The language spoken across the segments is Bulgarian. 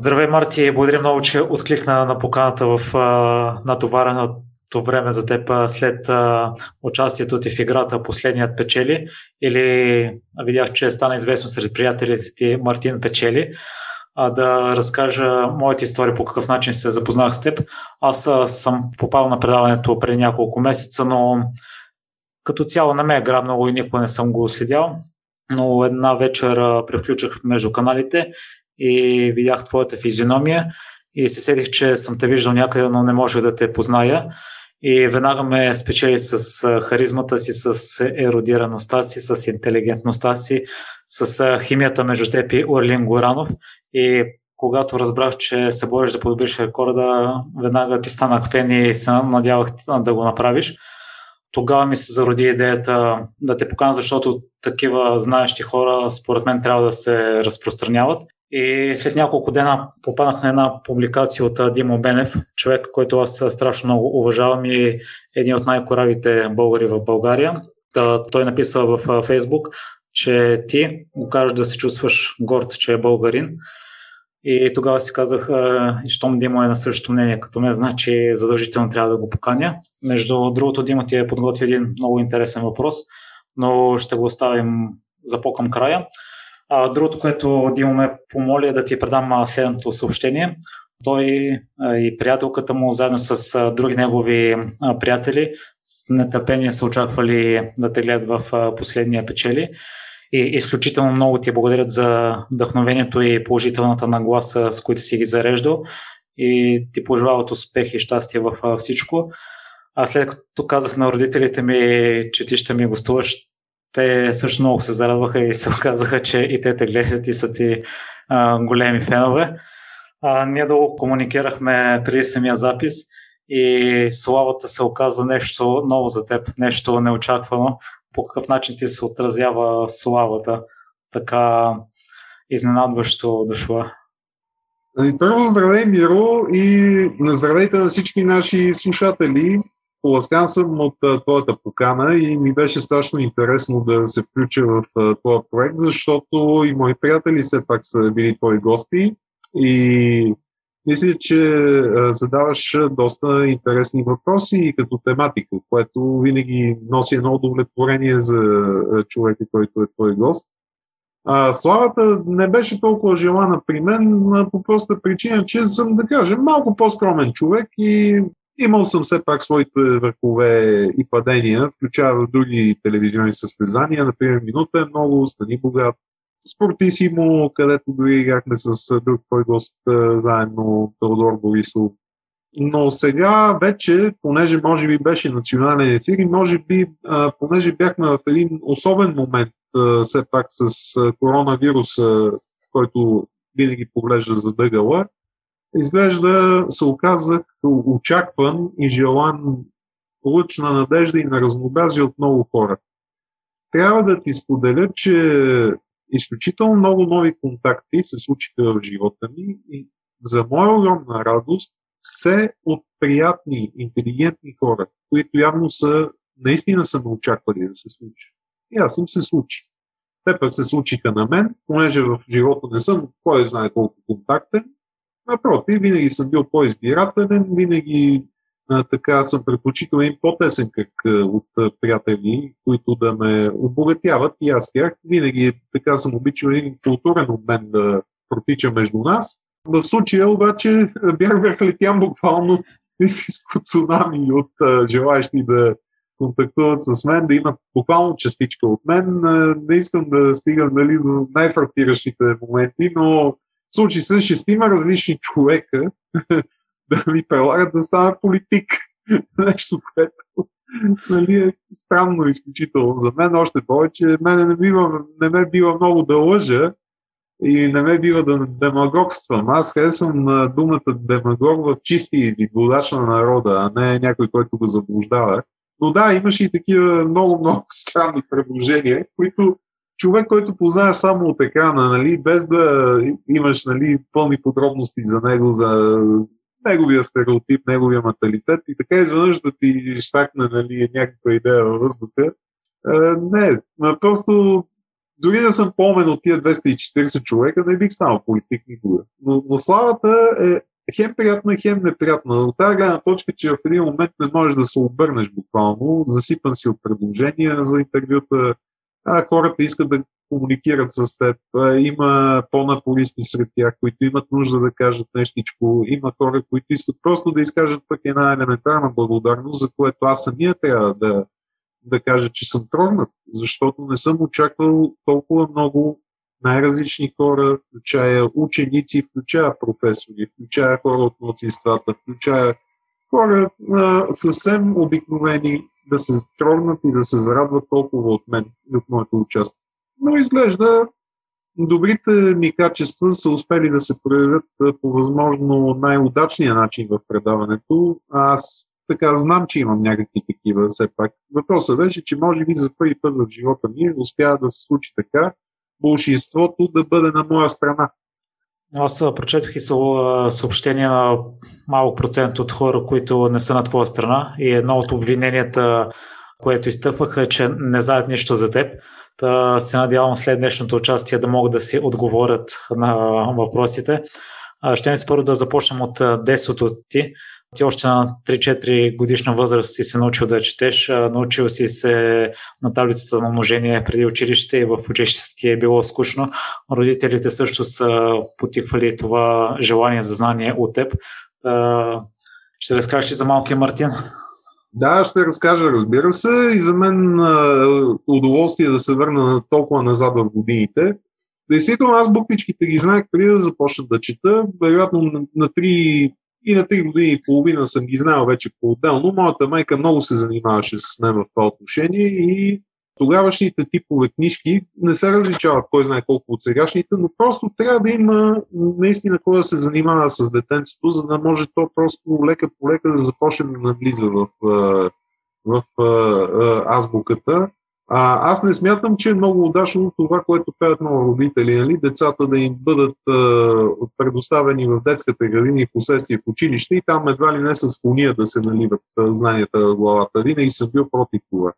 Здравей, Марти. Благодаря много, че откликна на поканата в натовареното време за теб след а, участието ти в играта Последният печели. Или видях, че стана известно сред приятелите ти Мартин Печели. А, да разкажа моята история по какъв начин се запознах с теб. Аз а, съм попал на предаването преди няколко месеца, но като цяло не ме е грабнало и никога не съм го следял. Но една вечер превключих между каналите и видях твоята физиономия и се седих, че съм те виждал някъде, но не може да те позная. И веднага ме спечели с харизмата си, с еродираността си, с интелигентността си, с химията между теб и Орлин Горанов. И когато разбрах, че се бориш да подобриш рекорда, веднага ти станах фен и се надявах да го направиш. Тогава ми се зароди идеята да те покана, защото такива знаещи хора, според мен, трябва да се разпространяват. И след няколко дена попаднах на една публикация от Димо Бенев, човек, който аз страшно много уважавам и един от най-коравите българи в България. Та, той написа в Фейсбук, че ти го кажеш да се чувстваш горд, че е българин. И тогава си казах, щом Димо е на същото мнение като мен, значи задължително трябва да го поканя. Между другото, Димо ти е подготвил един много интересен въпрос, но ще го оставим за по-към края. Другото, което Димо ме помоли е да ти предам следното съобщение. Той и приятелката му, заедно с други негови приятели, с нетърпение са очаквали да те гледат в последния печели. И изключително много ти благодарят за вдъхновението и положителната нагласа, с които си ги зареждал. И ти пожелават успех и щастие в всичко. А след като казах на родителите ми, че ти ще ми гостуваш, те също много се зарадваха и се оказаха, че и те те гледат и са ти а, големи фенове. А, ние долу комуникирахме преди самия запис и славата се оказа нещо ново за теб, нещо неочаквано. По какъв начин ти се отразява славата, така изненадващо дошла? Ами, първо здравей, Миро, и здравейте на всички наши слушатели. Поласкан съм от твоята покана и ми беше страшно интересно да се включа в а, този проект, защото и мои приятели все пак са били твои гости и мисля, че задаваш доста интересни въпроси като тематика, което винаги носи едно удовлетворение за човека, който е твой гост. А, славата не беше толкова желана при мен по проста причина, че съм, да кажем, малко по-скромен човек и Имал съм все пак своите върхове и падения, включая в други телевизионни състезания, например Минута е много, Стани богат, Спортисимо, където дори играхме с друг твой гост заедно, Теодор Борисов. Но сега вече, понеже може би беше национален ефир и може би, понеже бяхме в един особен момент, все пак с коронавируса, който винаги поглежда за дъгъла, изглежда се оказах очакван и желан лъч на надежда и на разнообразие от много хора. Трябва да ти споделя, че изключително много нови контакти се случиха в живота ми и за моя огромна радост все от приятни, интелигентни хора, които явно са, наистина са ме очаквали да се случи. И аз им се случи. Те пък се случиха на мен, понеже в живота не съм кой знае колко контактен, Напротив, винаги съм бил по-избирателен, винаги а, така съм предпочитал един по-тесен кръг от а, приятели, които да ме обогатяват и аз тях. Винаги така съм обичал един културен обмен да протича между нас. В случая обаче бях летян буквално истинско цунами от а, желаящи да контактуват с мен, да имат буквално частичка от мен. Не искам да стигам нали, до най-фрапиращите моменти, но случи се шестима различни човека да ми прилагат да стана политик. Нещо, което нали, е странно изключително за мен. Още повече, мене не, бива, не ме бива много да лъжа и не ме бива да демагогствам. Аз харесвам думата демагог в чисти вид, водач на народа, а не някой, който го заблуждава. Но да, имаше и такива много-много странни предложения, които човек, който познаваш само екрана, нали, без да имаш нали, пълни подробности за него, за неговия стереотип, неговия менталитет и така изведнъж да ти щакне нали, някаква идея във въздуха. Е, не, просто дори да съм по-умен от тия 240 човека, не бих станал политик никога. Но, но славата е хем приятна, хем неприятна. От тази гледна точка, че в един момент не можеш да се обърнеш буквално, засипан си от предложения за интервюта, а хората искат да комуникират с теб, има по-напористи сред тях, които имат нужда да кажат нещичко, има хора, които искат просто да изкажат пък една елементарна благодарност, за което аз самия трябва да, да кажа, че съм трогнат, защото не съм очаквал толкова много най-различни хора, включая ученици, включая професори, включая хора от младсинствата, включая хора а, съвсем обикновени да се трогнат и да се зарадват толкова от мен и от моето участие. Но изглежда добрите ми качества са успели да се проявят по възможно най-удачния начин в предаването. Аз така знам, че имам някакви такива все пак. Въпросът беше, че може би за първи път в живота ми успя да се случи така, большинството да бъде на моя страна. Аз прочетох и съобщения на малък процент от хора, които не са на твоя страна и едно от обвиненията, което изтъпваха е, че не знаят нищо за теб. Та се надявам след днешното участие да могат да си отговорят на въпросите. Ще ми първо да започнем от десото ти. Ти още на 3-4 годишна възраст си се научил да четеш, научил си се на таблицата на умножение преди училище и в училище ти е било скучно. Родителите също са потиквали това желание за знание от теб. Ще разкажеш ли за малкия Мартин? Да, ще разкажа, разбира се. И за мен удоволствие да се върна толкова назад в годините. Действително, аз буквичките ги знаех преди да започна да чета. Вероятно на, на 3 и на 3 години и половина съм ги знал вече по-отделно. Моята майка много се занимаваше с мен в това отношение и тогавашните типове книжки не се различават кой знае колко от сегашните, но просто трябва да има наистина кой да се занимава с детенцето, за да може то просто лека по лека да започне да навлиза в, в, в, азбуката. А, аз не смятам, че е много удачно това, което правят много родители, нали? децата да им бъдат а, предоставени в детската градина и в последствие в училище и там едва ли не с фония да се наливат а, знанията в главата. Винаги съм бил против това.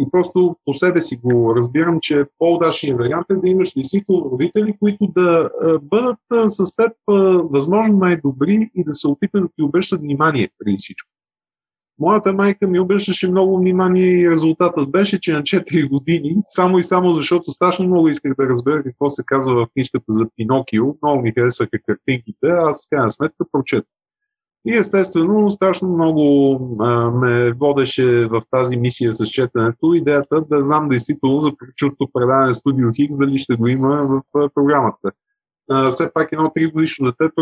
И просто по себе си го разбирам, че по-удачният вариант е да имаш действително родители, които да а, бъдат а, с теб а, възможно най-добри и да се опитат да ти обръщат внимание преди всичко. Моята майка ми обръщаше много внимание и резултатът беше, че на 4 години, само и само защото страшно много исках да разбера какво се казва в книжката за Пинокио, много ми харесваха картинките, аз в крайна сметка прочет. И естествено, страшно много а, ме водеше в тази мисия с четенето идеята да знам действително за чувство предаване Студио Хикс дали ще го има в а, програмата. А, все пак едно 3 годишно дете,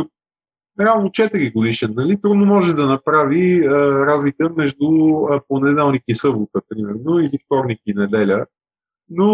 реално 4 годишен, нали, трудно може да направи а, разлика между а, понеделник и събота, примерно, или вторник и неделя. Но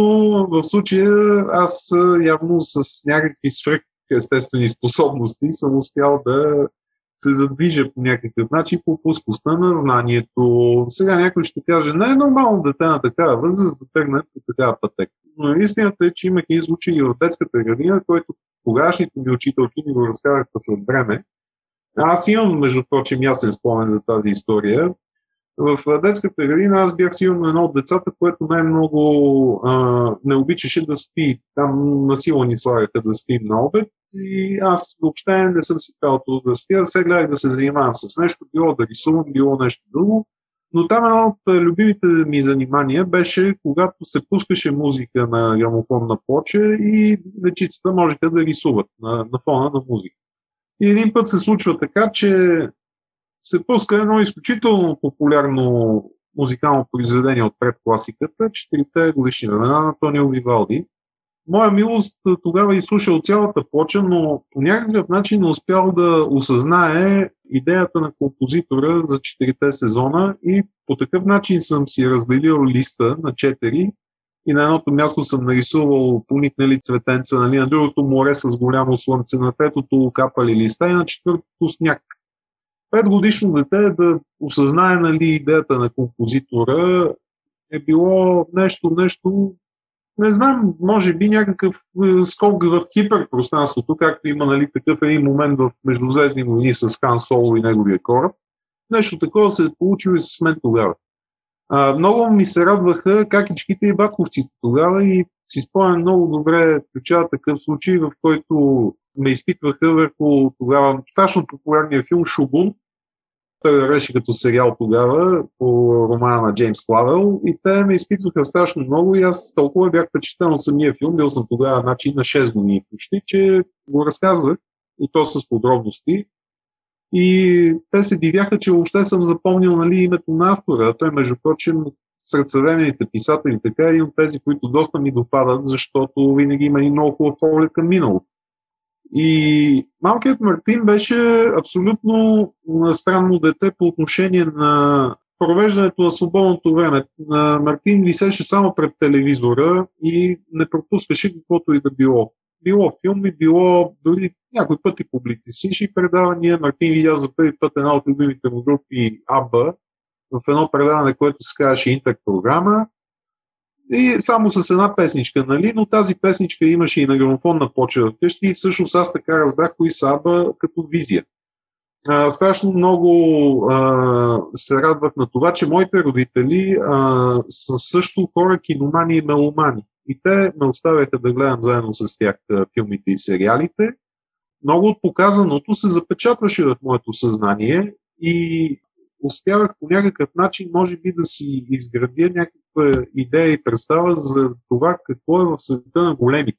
в случая аз явно с някакви свръх естествени способности съм успял да се задвижа по някакъв начин по пускостта на знанието. Сега някой ще каже, не е нормално дете на такава възраст да тръгне по такава пътека. Но истината е, че имах и случаи в детската градина, който тогашните ми учителки ми го разказаха след време. Аз имам, между прочим, ясен спомен за тази история. В детската градина аз бях сигурно едно от децата, което най-много а, не обичаше да спи. Там насила ни слагаха да спим на обед и аз въобще не съм си казал да спя. Сега гледах да се занимавам с нещо, било да рисувам, било нещо друго. Но там едно от любимите ми занимания беше, когато се пускаше музика на грамофонна плоча и дечицата можеха да рисуват на, на фона на музика. И един път се случва така, че се пуска едно изключително популярно музикално произведение от предкласиката, четирите годишни времена на Тонио Вивалди. Моя милост тогава изслушал цялата плоча, но по някакъв начин не успял да осъзнае идеята на композитора за четирите сезона и по такъв начин съм си разделил листа на четири и на едното място съм нарисувал поникнали цветенца, нали, на другото море с голямо слънце, на третото капали листа и на четвъртото сняг. Пет годишно дете да осъзнае нали, идеята на композитора е било нещо, нещо, не знам, може би някакъв е, скок в киберпространството, както има нали, такъв един момент в Междузвездни войни с Хан Соло и неговия кораб. Нещо такова се е получило и с мен тогава. А, много ми се радваха какичките и батковците тогава и си спомням много добре включава такъв случай, в който ме изпитваха върху тогава страшно популярния филм Шубун. Той вървеше като сериал тогава по романа на Джеймс Клавел и те ме изпитваха страшно много и аз толкова бях впечатлен от самия филм, бил съм тогава значи, на 6 години почти, че го разказвах и то с подробности. И те се дивяха, че въобще съм запомнил нали, името на автора. Той, между прочим, сред съвременните писатели, така и от тези, които доста ми допадат, защото винаги има и много хубав поглед към миналото. И малкият Мартин беше абсолютно странно дете по отношение на провеждането на свободното време. Мартин висеше само пред телевизора и не пропускаше каквото и да било. Било филми, било дори някой пъти публицистични предавания. Мартин видя за първи път една от любимите му групи АБА в едно предаване, което се казваше Интер програма. И само с една песничка, нали? Но тази песничка имаше и на грамофонна почва вкъщи и всъщност аз така разбрах кои са Аба като визия. А, страшно много а, се радвах на това, че моите родители а, са също хора киномани и меломани. И те ме оставяха да гледам заедно с тях филмите и сериалите. Много от показаното се запечатваше в моето съзнание и успявах по някакъв начин, може би, да си изградя някаква идея и представа за това какво е в света на големите.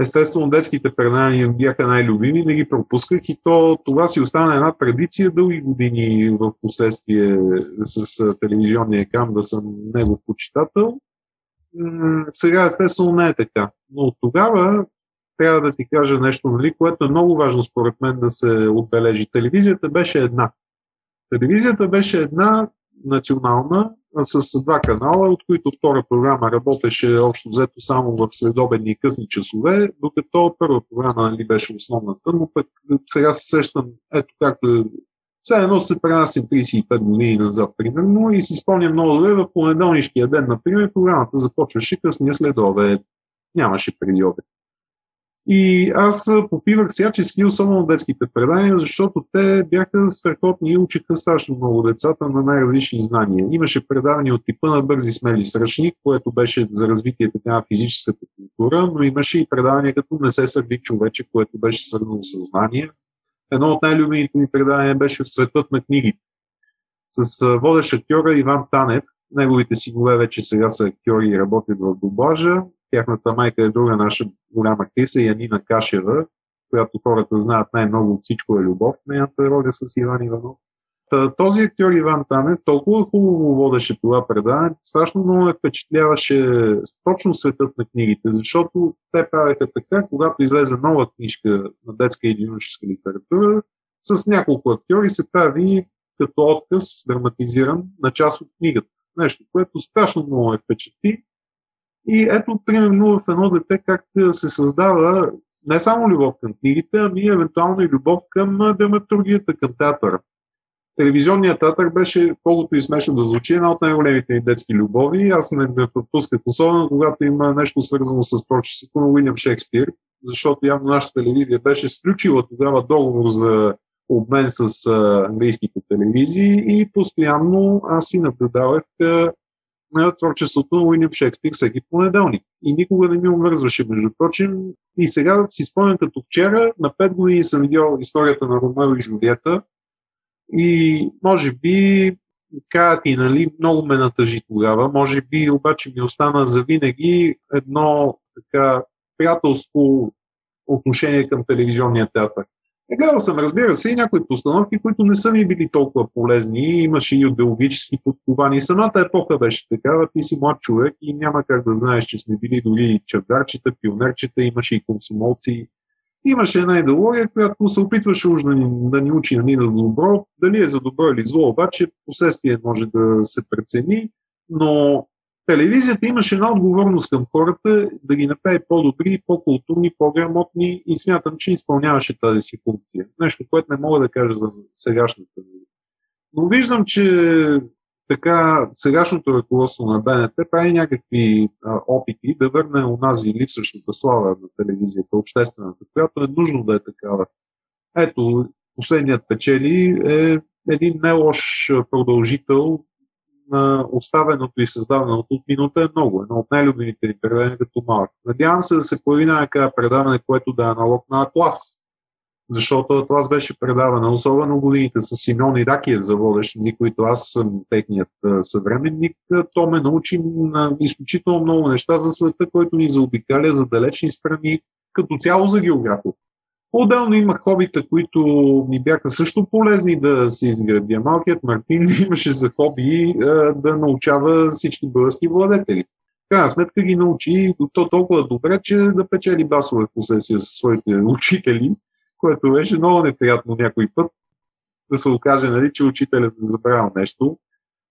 Естествено, детските предания бяха най-любими, не ги пропусках и то, това си остана една традиция дълги години в последствие с телевизионния екран да съм негов почитател. Сега, естествено, не е така. Но от тогава трябва да ти кажа нещо, нали, което е много важно според мен да се отбележи. Телевизията беше една. Телевизията беше една национална с два канала, от които втора програма работеше общо взето само в следобедни и късни часове, докато първа програма нали, беше основната, но пък сега се сещам, ето както все едно се пренасим 35 години назад, примерно, и си спомням много добре, в понеделнишкия ден, например, програмата започваше късния следове, нямаше преди обед. И аз попивах всячески, особено детските предания, защото те бяха страхотни и учиха страшно много децата на най-различни знания. Имаше предавания от типа на бързи смели сръчник, което беше за развитие така на физическата култура, но имаше и предавания като Не се сърди човече, което беше свързано с знание. Едно от най-любимите ми предавания беше в светът на книгите. С водещ актьора Иван Танев, неговите синове вече сега са актьори и работят в Доблажа. Тяхната майка е друга наша голяма актриса, Янина Кашева, която хората знаят най-много от всичко е любов, нейната роля с Иван Иванов. Този актьор Иван Танев толкова хубаво водеше това предаване, страшно много ме впечатляваше точно светът на книгите, защото те правеха така, когато излезе нова книжка на детска и юношеска литература, с няколко актьори се прави като отказ, драматизиран на част от книгата. Нещо, което страшно много ме впечатли и ето, примерно, в едно дете как се създава не само любов към книгите, ами евентуално и любов към драматургията, към театъра. Телевизионният театър беше, колкото и смешно да звучи, една от най-големите ни детски любови. Аз не, не пропусках, особено когато има нещо свързано с творчеството на Уилям Шекспир, защото явно нашата телевизия беше сключила тогава договор за обмен с английските телевизии и постоянно аз си наблюдавах на творчеството на Уилям Шекспир всеки понеделник. И никога не ми обвързваше, между прочим. И сега си спомням като вчера, на 5 години съм видял историята на Ромео и Жулиета. И може би кажа ти, нали, много ме натъжи тогава. Може би обаче ми остана за винаги едно така приятелско отношение към телевизионния театър. Гледал съм, разбира се, и някои постановки, които не са ми били толкова полезни. Имаше и идеологически подковани. Самата епоха беше такава. Ти си млад човек и няма как да знаеш, че сме били дори чавдарчета, пионерчета, имаше и комсомолци. Имаше една идеология, която се опитваше уж да ни, да ни учи на ни да добро. Дали е за добро или зло, обаче последствие може да се прецени. Но телевизията имаше една отговорност към хората да ги направи по-добри, по-културни, по-грамотни и смятам, че изпълняваше тази си функция. Нещо, което не мога да кажа за сегашната. Но виждам, че така сегашното ръководство на БНТ прави някакви а, опити да върне унази липсващата слава на телевизията, обществената, която е нужно да е такава. Ето, последният печели е един не лош продължител на оставеното и създаденото от минута е много. Едно от най-любимите ми предавания като малък. Надявам се да се появи на предаване, което да е аналог на Атлас. Защото Атлас беше предаване, особено годините с Симеон Иракиев за водещ, които аз съм техният съвременник. То ме научи на изключително много неща за света, който ни заобикаля, за далечни страни, като цяло за географията. Отделно имах хобита, които ми бяха също полезни да се изградя. Малкият Мартин имаше за хоби да научава всички български владетели. Крайна сметка ги научи то толкова добре, че да печели басове в последствие със своите учители, което беше много неприятно някой път да се окаже, нали, че учителят е забравял нещо.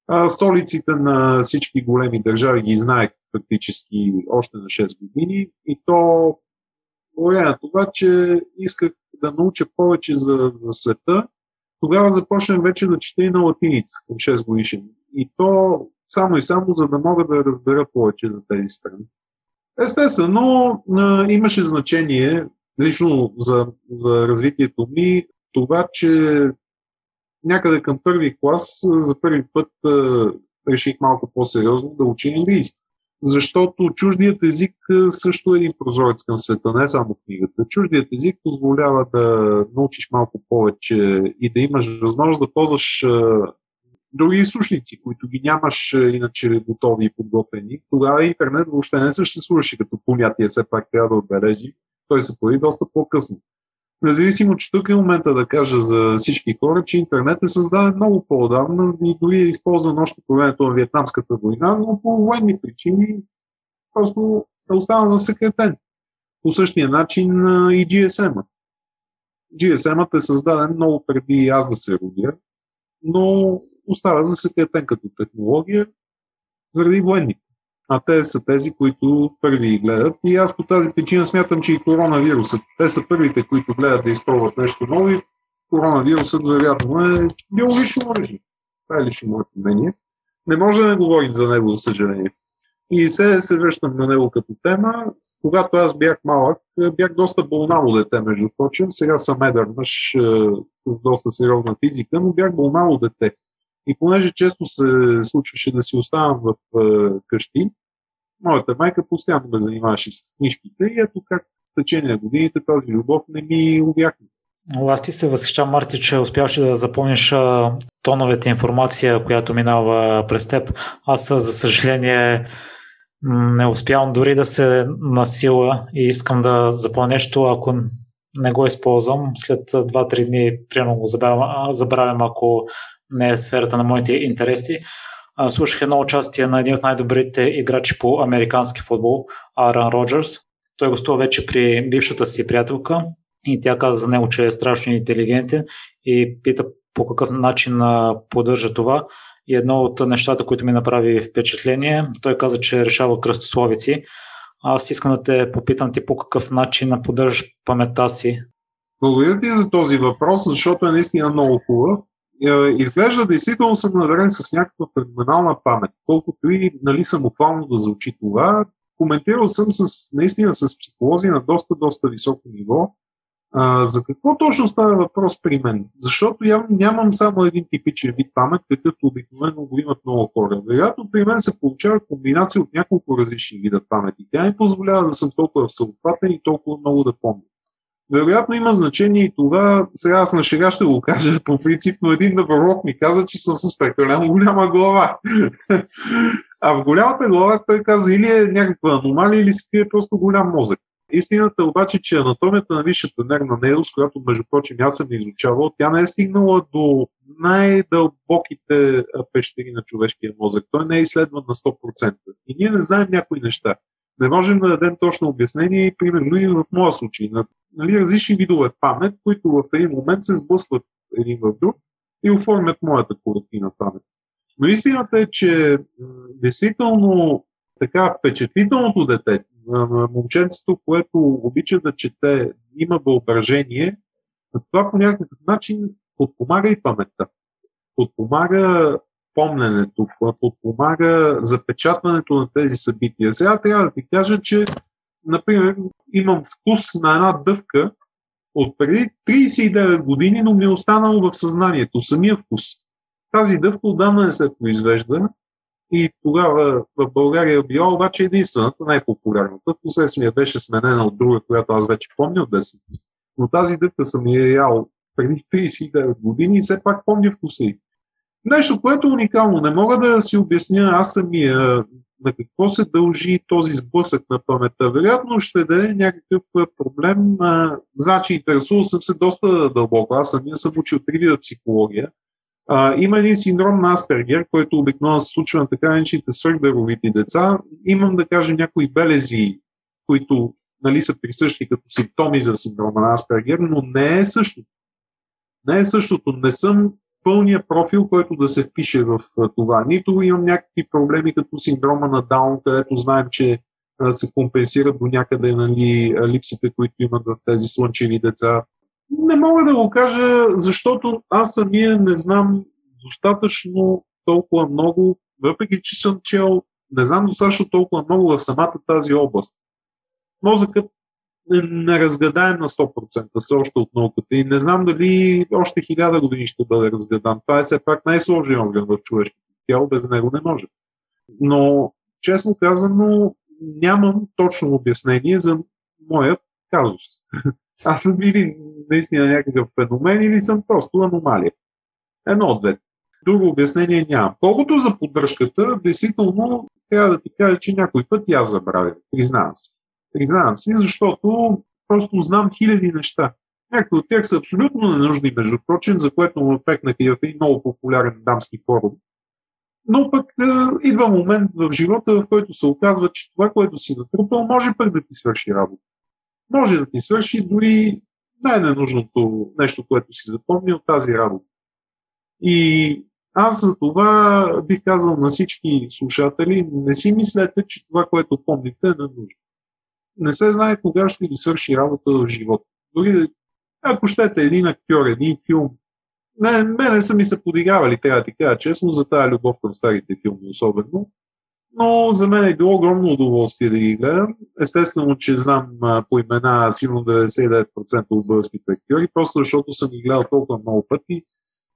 А, столиците на всички големи държави ги знаех практически още на 6 години и то на това, че исках да науча повече за, за света, тогава започнах вече да чета и на латиница към 6 годишен. И то само и само, за да мога да разбера повече за тези страни. Естествено, имаше значение лично за, за развитието ми това, че някъде към първи клас за първи път реших малко по-сериозно да уча английски защото чуждият език също е един прозорец към света, не само книгата. Чуждият език позволява да научиш малко повече и да имаш възможност да ползваш други източници, които ги нямаш иначе готови и подготвени. Тогава интернет въобще не съществуваше като понятие, все пак трябва да отбележи. Той се появи доста по-късно. Независимо, че тук е момента да кажа за всички хора, че интернет е създаден много по-давно и дори е използван още по времето на Вьетнамската война, но по военни причини просто е останал засекретен. По същия начин и GSM-а. GSM-ът е създаден много преди аз да се родя, но остава засекретен като технология заради военните а те са тези, които първи гледат. И аз по тази причина смятам, че и коронавирусът, те са първите, които гледат да изпробват нещо ново и коронавирусът вероятно е биологично оръжие. Това е лично моето мнение. Не може да не говорим за него, за съжаление. И се, се връщам на него като тема. Когато аз бях малък, бях доста болнаво дете, между прочим. Сега съм едър мъж с доста сериозна физика, но бях болнаво дете. И понеже често се случваше да си оставам в къщи, моята майка постоянно ме занимаваше с книжките и ето как с течение на годините тази любов не ми увяхна. Аз ти се възхищавам, Марти, че успяваше да запомниш тоновете информация, която минава през теб. Аз, за съжаление, не успявам дори да се насила и искам да запомня нещо, ако не го използвам, след 2-3 дни, примерно го забравям, забравям, ако не е сферата на моите интереси слушах едно участие на един от най-добрите играчи по американски футбол, Аран Роджерс. Той гостува вече при бившата си приятелка и тя каза за него, че е страшно интелигентен и пита по какъв начин поддържа това. И едно от нещата, които ми направи впечатление, той каза, че решава кръстословици. Аз искам да те попитам ти по какъв начин поддържаш паметта си. Благодаря ти за този въпрос, защото е наистина много хубав. Е, изглежда действително съм надарен с някаква феноменална памет. Колкото и нали, самопално да звучи това, коментирал съм с, наистина с психолози на доста, доста високо ниво. А, за какво точно става въпрос при мен? Защото я нямам само един типичен вид памет, какъвто обикновено го имат много хора. Вероятно при мен се получава комбинация от няколко различни вида памети. Тя ми позволява да съм толкова всеобхватен и толкова много да помня. Вероятно има значение и това, сега аз на шега ще го кажа по принцип, но един добролог ми каза, че съм с прекалено голяма глава. а в голямата глава той каза или е някаква аномалия, или си крие просто голям мозък. Истината обаче, че анатомията на висшата нервна нейрост, която между прочим аз съм изучавал, тя не е стигнала до най-дълбоките пещери на човешкия мозък. Той не е изследван на 100%. И ние не знаем някои неща. Не можем да дадем точно обяснение, примерно и в моя случай, на нали, различни видове памет, които в един момент се сблъскват един в друг и оформят моята колективна памет. Но истината е, че действително така впечатлителното дете, момченцето, което обича да чете, има въображение, това по някакъв начин подпомага и паметта. Подпомага помненето, подпомага запечатването на тези събития. Сега трябва да ти кажа, че, например, имам вкус на една дъвка от преди 39 години, но ми е останало в съзнанието, самия вкус. Тази дъвка отдавна не се произвежда и тогава в България е била обаче единствената, най-популярната. Последствие беше сменена от друга, която аз вече помня от 10 Но тази дъвка съм я ял преди 39 години и все пак помня вкуса й. Нещо, което е уникално. Не мога да си обясня аз самия на какво се дължи този сблъсък на паметта. Вероятно ще да е някакъв проблем. значи, интересувал съм се доста дълбоко. Аз самия съм учил три психология. А, има един синдром на Аспергер, който обикновено се случва на така наречените свърхдаровити деца. Имам да кажа някои белези, които нали, са присъщи като симптоми за синдрома на Аспергер, но не е същото. Не е същото. Не съм пълния профил, който да се впише в това. Нито имам някакви проблеми като синдрома на Даун, където знаем, че се компенсират до някъде нали, липсите, които имат в тези слънчеви деца. Не мога да го кажа, защото аз самия не знам достатъчно толкова много, въпреки че съм чел, не знам достатъчно толкова много в самата тази област. Мозъкът неразгадаем на 100% все още от науката и не знам дали още хиляда години ще бъде разгадан. Това е все пак най-сложен орган в човешкото тяло, без него не може. Но, честно казано, нямам точно обяснение за моят казус. Аз съм или наистина някакъв феномен или съм просто аномалия. Едно от двете. Друго обяснение нямам. Колкото за поддръжката, действително трябва да ти кажа, че някой път я забравя. Признавам се. Признавам си, защото просто знам хиляди неща. Някои от тях са абсолютно ненужни, между прочим, за което му отпекнах и в един много популярен дамски форум. Но пък е, идва момент в живота, в който се оказва, че това, което си натрупал, може пък да ти свърши работа. Може да ти свърши дори най-ненужното нещо, което си запомни от тази работа. И аз за това бих казал на всички слушатели, не си мислете, че това, което помните е ненужно не се знае кога ще ви свърши работа в живота. Дори ако щете един актьор, един филм, не, мене са ми се подигравали, трябва да ти кажа честно, за тази любов към старите филми особено. Но за мен е било огромно удоволствие да ги гледам. Естествено, че знам а, по имена силно 99% от българските актьори, просто защото съм ги гледал толкова много пъти.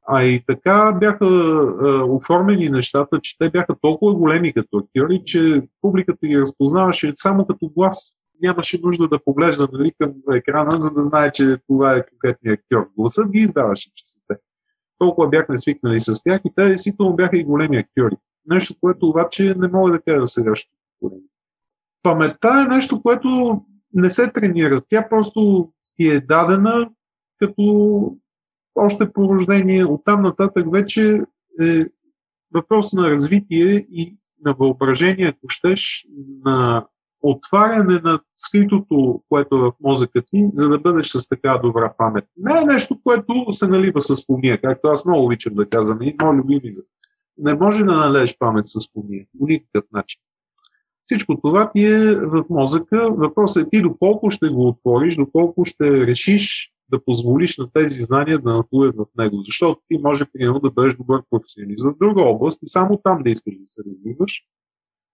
А и така бяха а, оформени нещата, че те бяха толкова големи като актьори, че публиката ги разпознаваше само като глас нямаше нужда да поглежда нали, към екрана, за да знае, че това е конкретният актьор. Гласът ги издаваше, че са те. Толкова бяхме свикнали с тях и те действително бяха и големи актьори. Нещо, което обаче не мога да кажа сега ще Паметта е нещо, което не се тренира. Тя просто ти е дадена като още по рождение. Оттам нататък вече е въпрос на развитие и на въображение, ако щеш, на отваряне на скритото, което е в мозъка ти, за да бъдеш с така добра памет. Не е нещо, което се налива с помия, както аз много обичам да казвам и моят любими. Не може да налееш памет с помия, по никакъв начин. Всичко това ти е в мозъка. Въпросът е ти доколко ще го отвориш, доколко ще решиш да позволиш на тези знания да наплуят в него. Защото ти може, примерно, да бъдеш добър професионалист в друга област и само там да искаш да се развиваш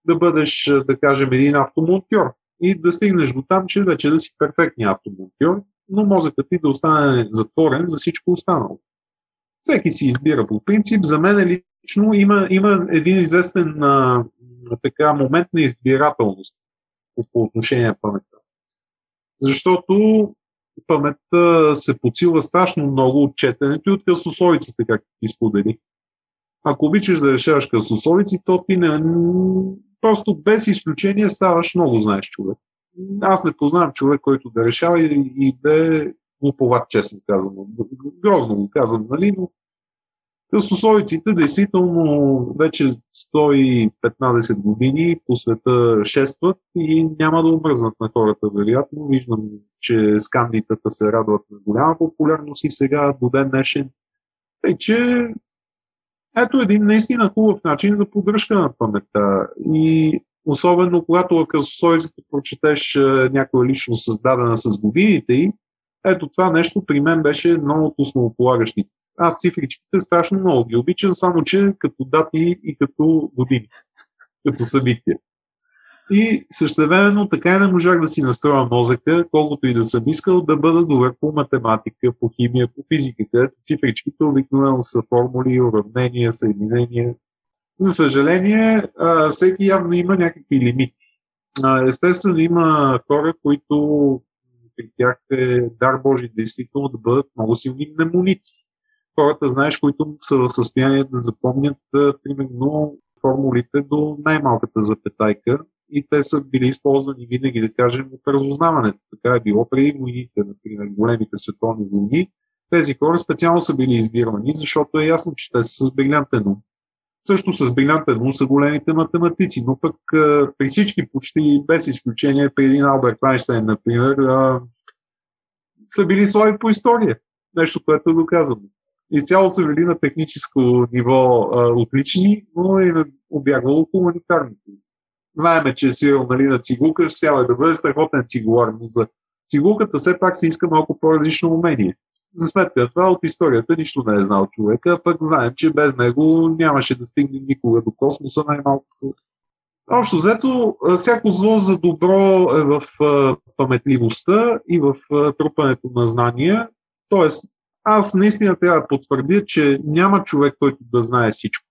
да бъдеш, да кажем, един автомонтьор и да стигнеш до там, че вече да си перфектният автомонтьор, но мозъкът ти да остане затворен за всичко останало. Всеки си избира по принцип. За мен лично има, има един известен а, така, момент на избирателност по отношение на паметта. Защото паметта се подсилва страшно много от четенето и от късословиците, както ти сподели. Ако обичаш да решаваш късословици, то ти не, просто без изключение ставаш много знаеш човек. Аз не познавам човек, който да решава и, и да е глуповат, честно казано. Грозно го казвам, нали, но късословиците действително вече 115 години по света шестват и няма да умръзнат на хората, вероятно. Виждам, че скандитата се радват на голяма популярност и сега до ден днешен. Тъй, че ето един наистина хубав начин за поддръжка на паметта. И особено когато в късосойците прочетеш някоя личност създадена с годините и ето това нещо при мен беше едно от основополагащите. Аз цифричките страшно много ги обичам, само че като дати и като години, като събития. И същевременно така и не можах да си настроя мозъка, колкото и да съм искал да бъда добър по математика, по химия, по физика, където цифричките обикновено са формули, уравнения, съединения. За съжаление, всеки явно има някакви лимити. Естествено, има хора, които при тях е дар Божи действително да бъдат много силни мнемоници. Хората, знаеш, които са в състояние да запомнят, примерно, формулите до най-малката запетайка и те са били използвани винаги, да кажем, от разузнаването. Така е било преди войните, например, големите световни войни. Тези хора специално са били избирани, защото е ясно, че те са с брилянтен ум. Също с брилянтен ум са големите математици, но пък при всички, почти без изключение, при един Алберт Айнштайн, например, са били слаби по история. Нещо, което е доказано. Изцяло са били на техническо ниво а, отлични, но е обягвало хуманитарното. Знаеме, че е свирил нали, на цигулка, ще трябва да бъде страхотен цигулар, но за цигулката все пак се иска малко по-различно умение. За сметка това от историята нищо не е знал човека, пък знаем, че без него нямаше да стигне никога до космоса най-малкото. Общо взето, всяко зло за добро е в паметливостта и в трупането на знания. Тоест, аз наистина трябва да потвърдя, че няма човек, който да знае всичко.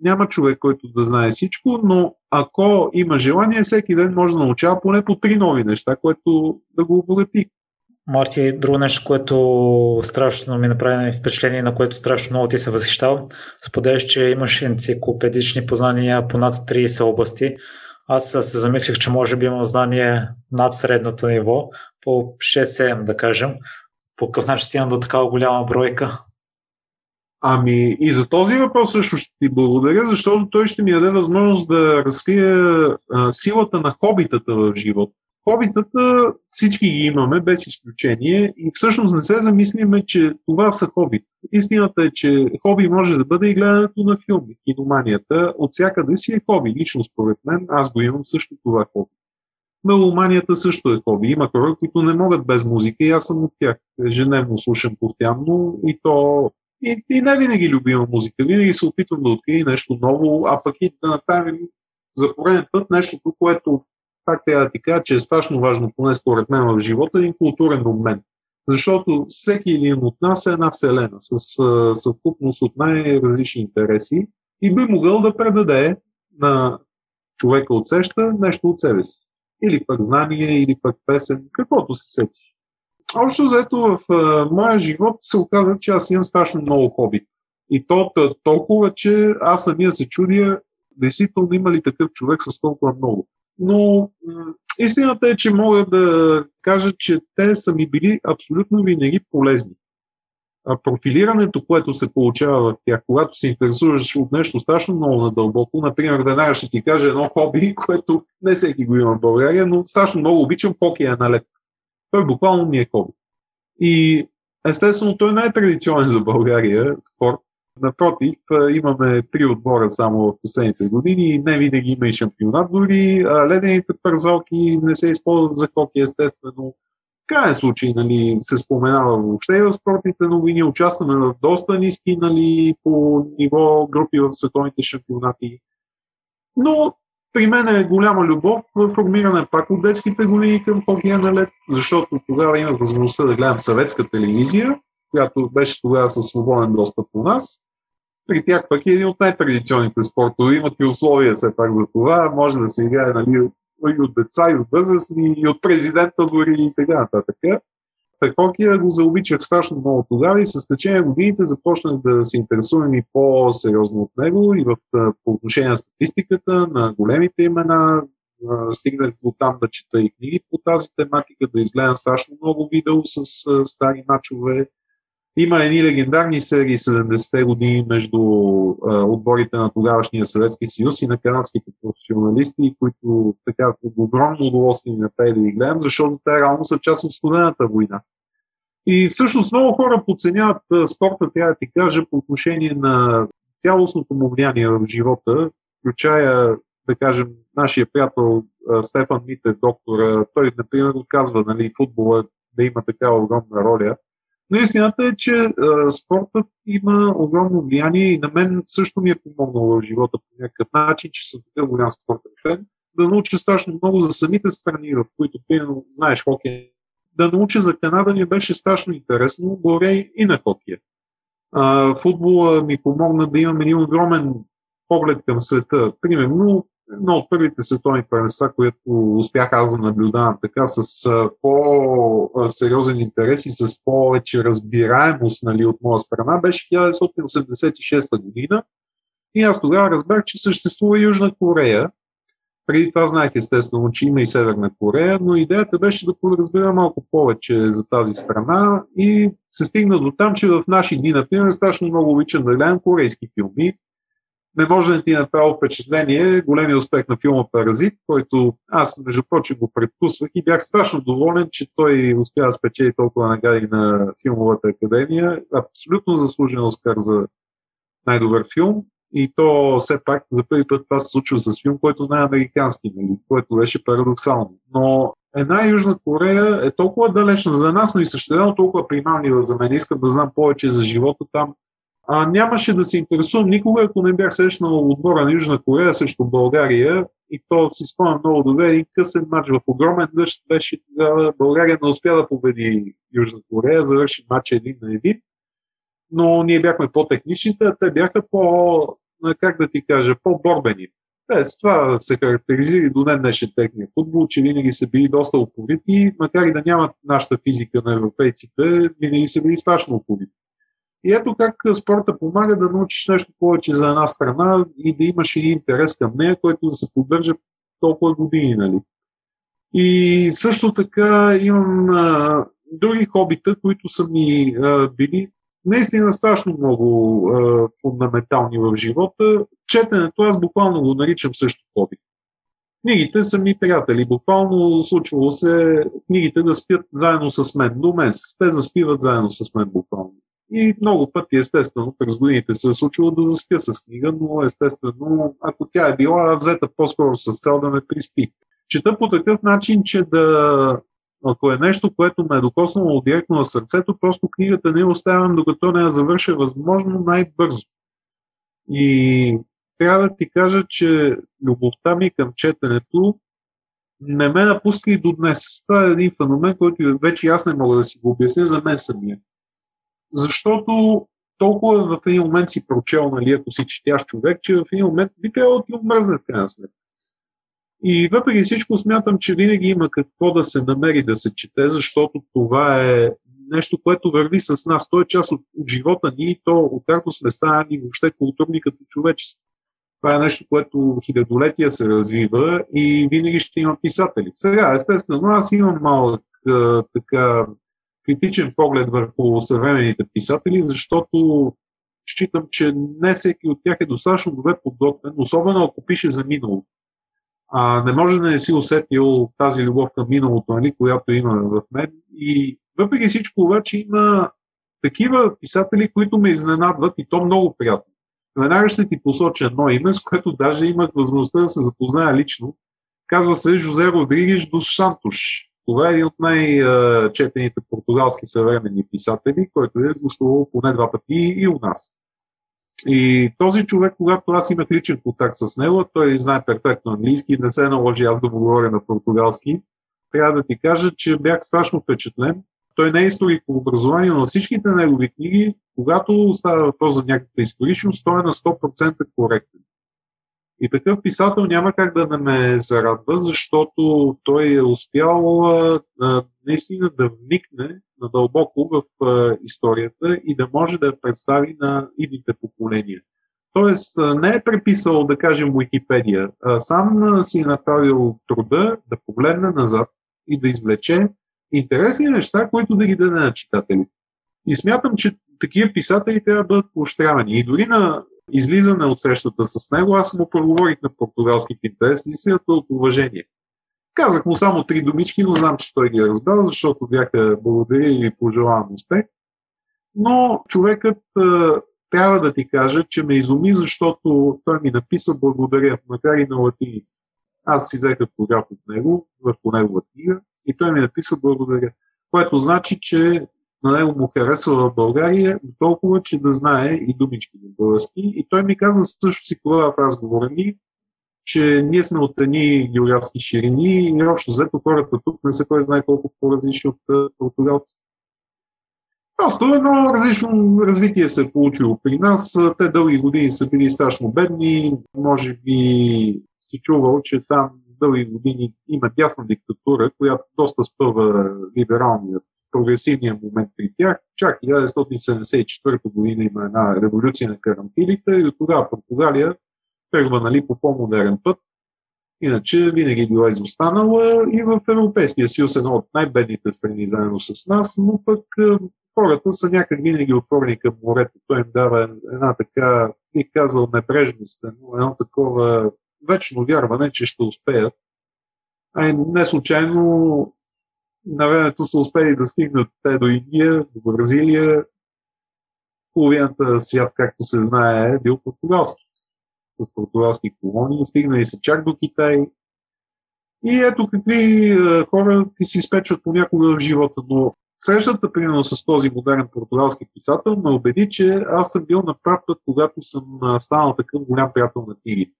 Няма човек, който да знае всичко, но ако има желание, всеки ден може да научава поне по три нови неща, което да го обогати. Марти, друго нещо, което страшно ми направи впечатление, на което страшно много ти се възхищал, споделяш, че имаш енциклопедични познания по над 30 области. Аз се замислих, че може би имам знание над средното ниво, по 6-7 да кажем. По какъв начин стигна до такава голяма бройка? Ами и за този въпрос също ще ти благодаря, защото той ще ми даде възможност да разкрия а, силата на хобитата в живота. Хобитата всички ги имаме, без изключение, и всъщност не се замислиме, че това са хоби. Истината е, че хоби може да бъде и гледането на филми, киноманията. От всякъде си е хоби. Лично според мен, аз го имам също това хоби. Меломанията също е хоби. Има хора, които не могат без музика и аз съм от тях. Ежедневно слушам постоянно и то и, и не винаги любима музика. Винаги се опитвам да открия нещо ново, а пък и да направим за пореден път нещо, което, как трябва да ти кажа, че е страшно важно, поне според мен в живота, един културен обмен. Защото всеки един от нас е една вселена с съвкупност от най-различни интереси и би могъл да предаде на човека отсеща нещо от себе си. Или пък знание, или пък песен, каквото се сети. Общо заето в а, моя живот се оказа, че аз имам страшно много хоби. И то толкова, че аз самия се чудя, действително има ли такъв човек с толкова много. Но истината е, че мога да кажа, че те са ми били абсолютно винаги полезни. А профилирането, което се получава в тях, когато се интересуваш от нещо страшно много надълбоко, например, веднага ще ти кажа едно хоби, което не всеки го има в България, но страшно много обичам покея на лед. Той буквално ми е хоби. И естествено, той не е традиционен за България спорт. Напротив, имаме три отбора само в последните години и не винаги има и шампионат. Дори ледените парзалки не се използват за хокей, естествено. В крайен случай нали, се споменава въобще в спортните новини. Участваме в доста ниски нали, по ниво групи в световните шампионати. Но при мен е голяма любов в формиране пак от детските години към хокея на лед, защото тогава имах възможността да гледам съветска телевизия, която беше тогава със свободен достъп у нас. При тях пък е един от най-традиционните спортове. Имат и условия все пак за това. Може да се играе нали, и от деца, и от възрастни, и от президента дори и така нататък. Хокея го заобичах страшно много тогава и с течение годините започнах да се интересувам и по-сериозно от него и в, по отношение на статистиката, на големите имена. Стигнах до там да чета и книги по тази тематика, да изгледам страшно много видео с стари мачове. Има едни легендарни серии 70-те години между отборите на тогавашния Съветски съюз и на канадските професионалисти, които така огромно удоволствие ми направи да ги гледам, защото те реално са част от студената война. И всъщност много хора подценяват спорта, трябва да ти кажа, по отношение на цялостното му влияние в живота, включая, да кажем, нашия приятел Стефан Мите, доктор, той, например, отказва нали, футбола да има такава огромна роля. Но истината е, че а, спортът има огромно влияние и на мен също ми е помогнал в живота по някакъв начин, че съм такъв голям спортен фен, да науча страшно много за самите страни, в които, примерно, знаеш, хокей да науча за Канада ми беше страшно интересно, горе и на хокея. А, футбола ми помогна да имам един огромен поглед към света. Примерно, едно от първите световни първенства, което успях аз да наблюдавам така с по-сериозен интерес и с повече разбираемост нали, от моя страна, беше 1986 година. И аз тогава разбрах, че съществува Южна Корея. Преди това знаех естествено, че има и Северна Корея, но идеята беше да разбера малко повече за тази страна и се стигна до там, че в наши дни, например, страшно много обичам да гледам корейски филми не може да ти направи впечатление големия успех на филма Паразит, който аз, между прочим, го предпусвах и бях страшно доволен, че той успя да спечели толкова награди на филмовата академия. Абсолютно заслужен Оскар за най-добър филм. И то все пак за първи път това се случва с филм, който не е американски, нали, което беше парадоксално. Но една Южна Корея е толкова далечна за нас, но и същевременно толкова примамлива за мен. Искам да знам повече за живота там, а, нямаше да се интересувам никога, ако не бях срещнал отбора на Южна Корея срещу България. И то си спомням много добре. Един късен матч в огромен дъжд беше тогава. България не успя да победи Южна Корея, завърши матча един на един. Но ние бяхме по-техничните, а те бяха по, как да ти кажа, по-борбени. Те с това се характеризира до ден днешен техния футбол, че винаги са били доста упорити, макар и да нямат нашата физика на европейците, винаги са били страшно упорити. И ето как спорта помага да научиш нещо повече за една страна и да имаш и интерес към нея, който да се поддържа толкова години. Нали? И също така имам а, други хобита, които са ми а, били наистина страшно много а, фундаментални в живота. Четенето аз буквално го наричам също хоби. Книгите са ми приятели. Буквално случвало се книгите да спят заедно с мен. До месец. Те заспиват заедно с мен буквално. И много пъти, естествено, през годините се е случило да заспя с книга, но естествено, ако тя е била взета по-скоро с цел да ме приспи. Чета по такъв начин, че да, ако е нещо, което ме е докоснало директно на сърцето, просто книгата не оставям, докато не я завърша възможно най-бързо. И трябва да ти кажа, че любовта ми към четенето не ме напуска и до днес. Това е един феномен, който вече аз не мога да си го обясня за мен самия защото толкова в един момент си прочел, нали, ако си четящ човек, че в един момент би трябвало да ти омръзне в крайна сметка. И въпреки всичко смятам, че винаги има какво да се намери да се чете, защото това е нещо, което върви с нас. То е част от, от живота ни и то, откакто сме станали въобще културни като човечество. Това е нещо, което хилядолетия се развива и винаги ще има писатели. Сега, естествено, аз имам малък така критичен поглед върху съвременните писатели, защото считам, че не всеки от тях е достатъчно добре подготвен, особено ако пише за миналото. А, не може да не си усетил тази любов към миналото, нали, която има в мен. И въпреки всичко обаче има такива писатели, които ме изненадват и то много приятно. Веднага ще ти посоча едно име, с което даже имах възможността да се запозная лично. Казва се Жозе Родригеш до Шантуш. Това е един от най-четените португалски съвременни писатели, който е гостувал поне два пъти и у нас. И този човек, когато аз имах личен контакт с него, той знае перфектно английски не се наложи аз да му говоря на португалски. Трябва да ти кажа, че бях страшно впечатлен. Той не е историк по образование, но всичките негови книги, когато става въпрос за някаква историчност, той е на 100% коректен. И такъв писател няма как да не ме зарадва, защото той е успял а, наистина да вникне надълбоко в а, историята и да може да я представи на идните поколения. Тоест не е преписал, да кажем, Википедия, а сам си е направил труда да погледне назад и да извлече интересни неща, които да ги даде на читателите. И смятам, че такива писатели трябва да бъдат поощрявани. И дори на излизане от срещата с него, аз му проговорих на португалски в интерес и от уважение. Казах му само три думички, но знам, че той ги е разбрал, защото бяха благодаря и пожелавам успех. Но човекът трябва да ти кажа, че ме изуми, защото той ми написа благодаря, макар и на латиница. Аз си взех автограф от него, върху негова книга, и той ми написа благодаря. Което значи, че на него му харесва в България, толкова, че да знае и думички на български. И той ми каза също си това в разговора ни, че ние сме от едни географски ширини и общо взето хората тук не са кой знае колко по-различни от португалците. Просто едно различно развитие се е получило при нас. Те дълги години са били страшно бедни. Може би си чувал, че там дълги години има дясна диктатура, която доста спъва либералният прогресивния момент при тях. Чак 1974 година има една революция на карантилите и от тогава Португалия тръгва нали, по по-модерен път. Иначе винаги е била изостанала и в Европейския съюз едно от най-бедните страни заедно с нас, но пък хората са някак винаги отворени към морето. Той им дава една така, бих казал, небрежност, едно такова вечно вярване, че ще успеят. А не случайно на времето са успели да стигнат те до Индия, до Бразилия. Половината свят, както се знае, е бил португалски. С португалски колонии. Стигнали са чак до Китай. И ето какви хора ти си спечват понякога в живота. Но срещата, примерно, с този модерен португалски писател ме убеди, че аз съм бил на прав път, когато съм станал такъв голям приятел на книгите.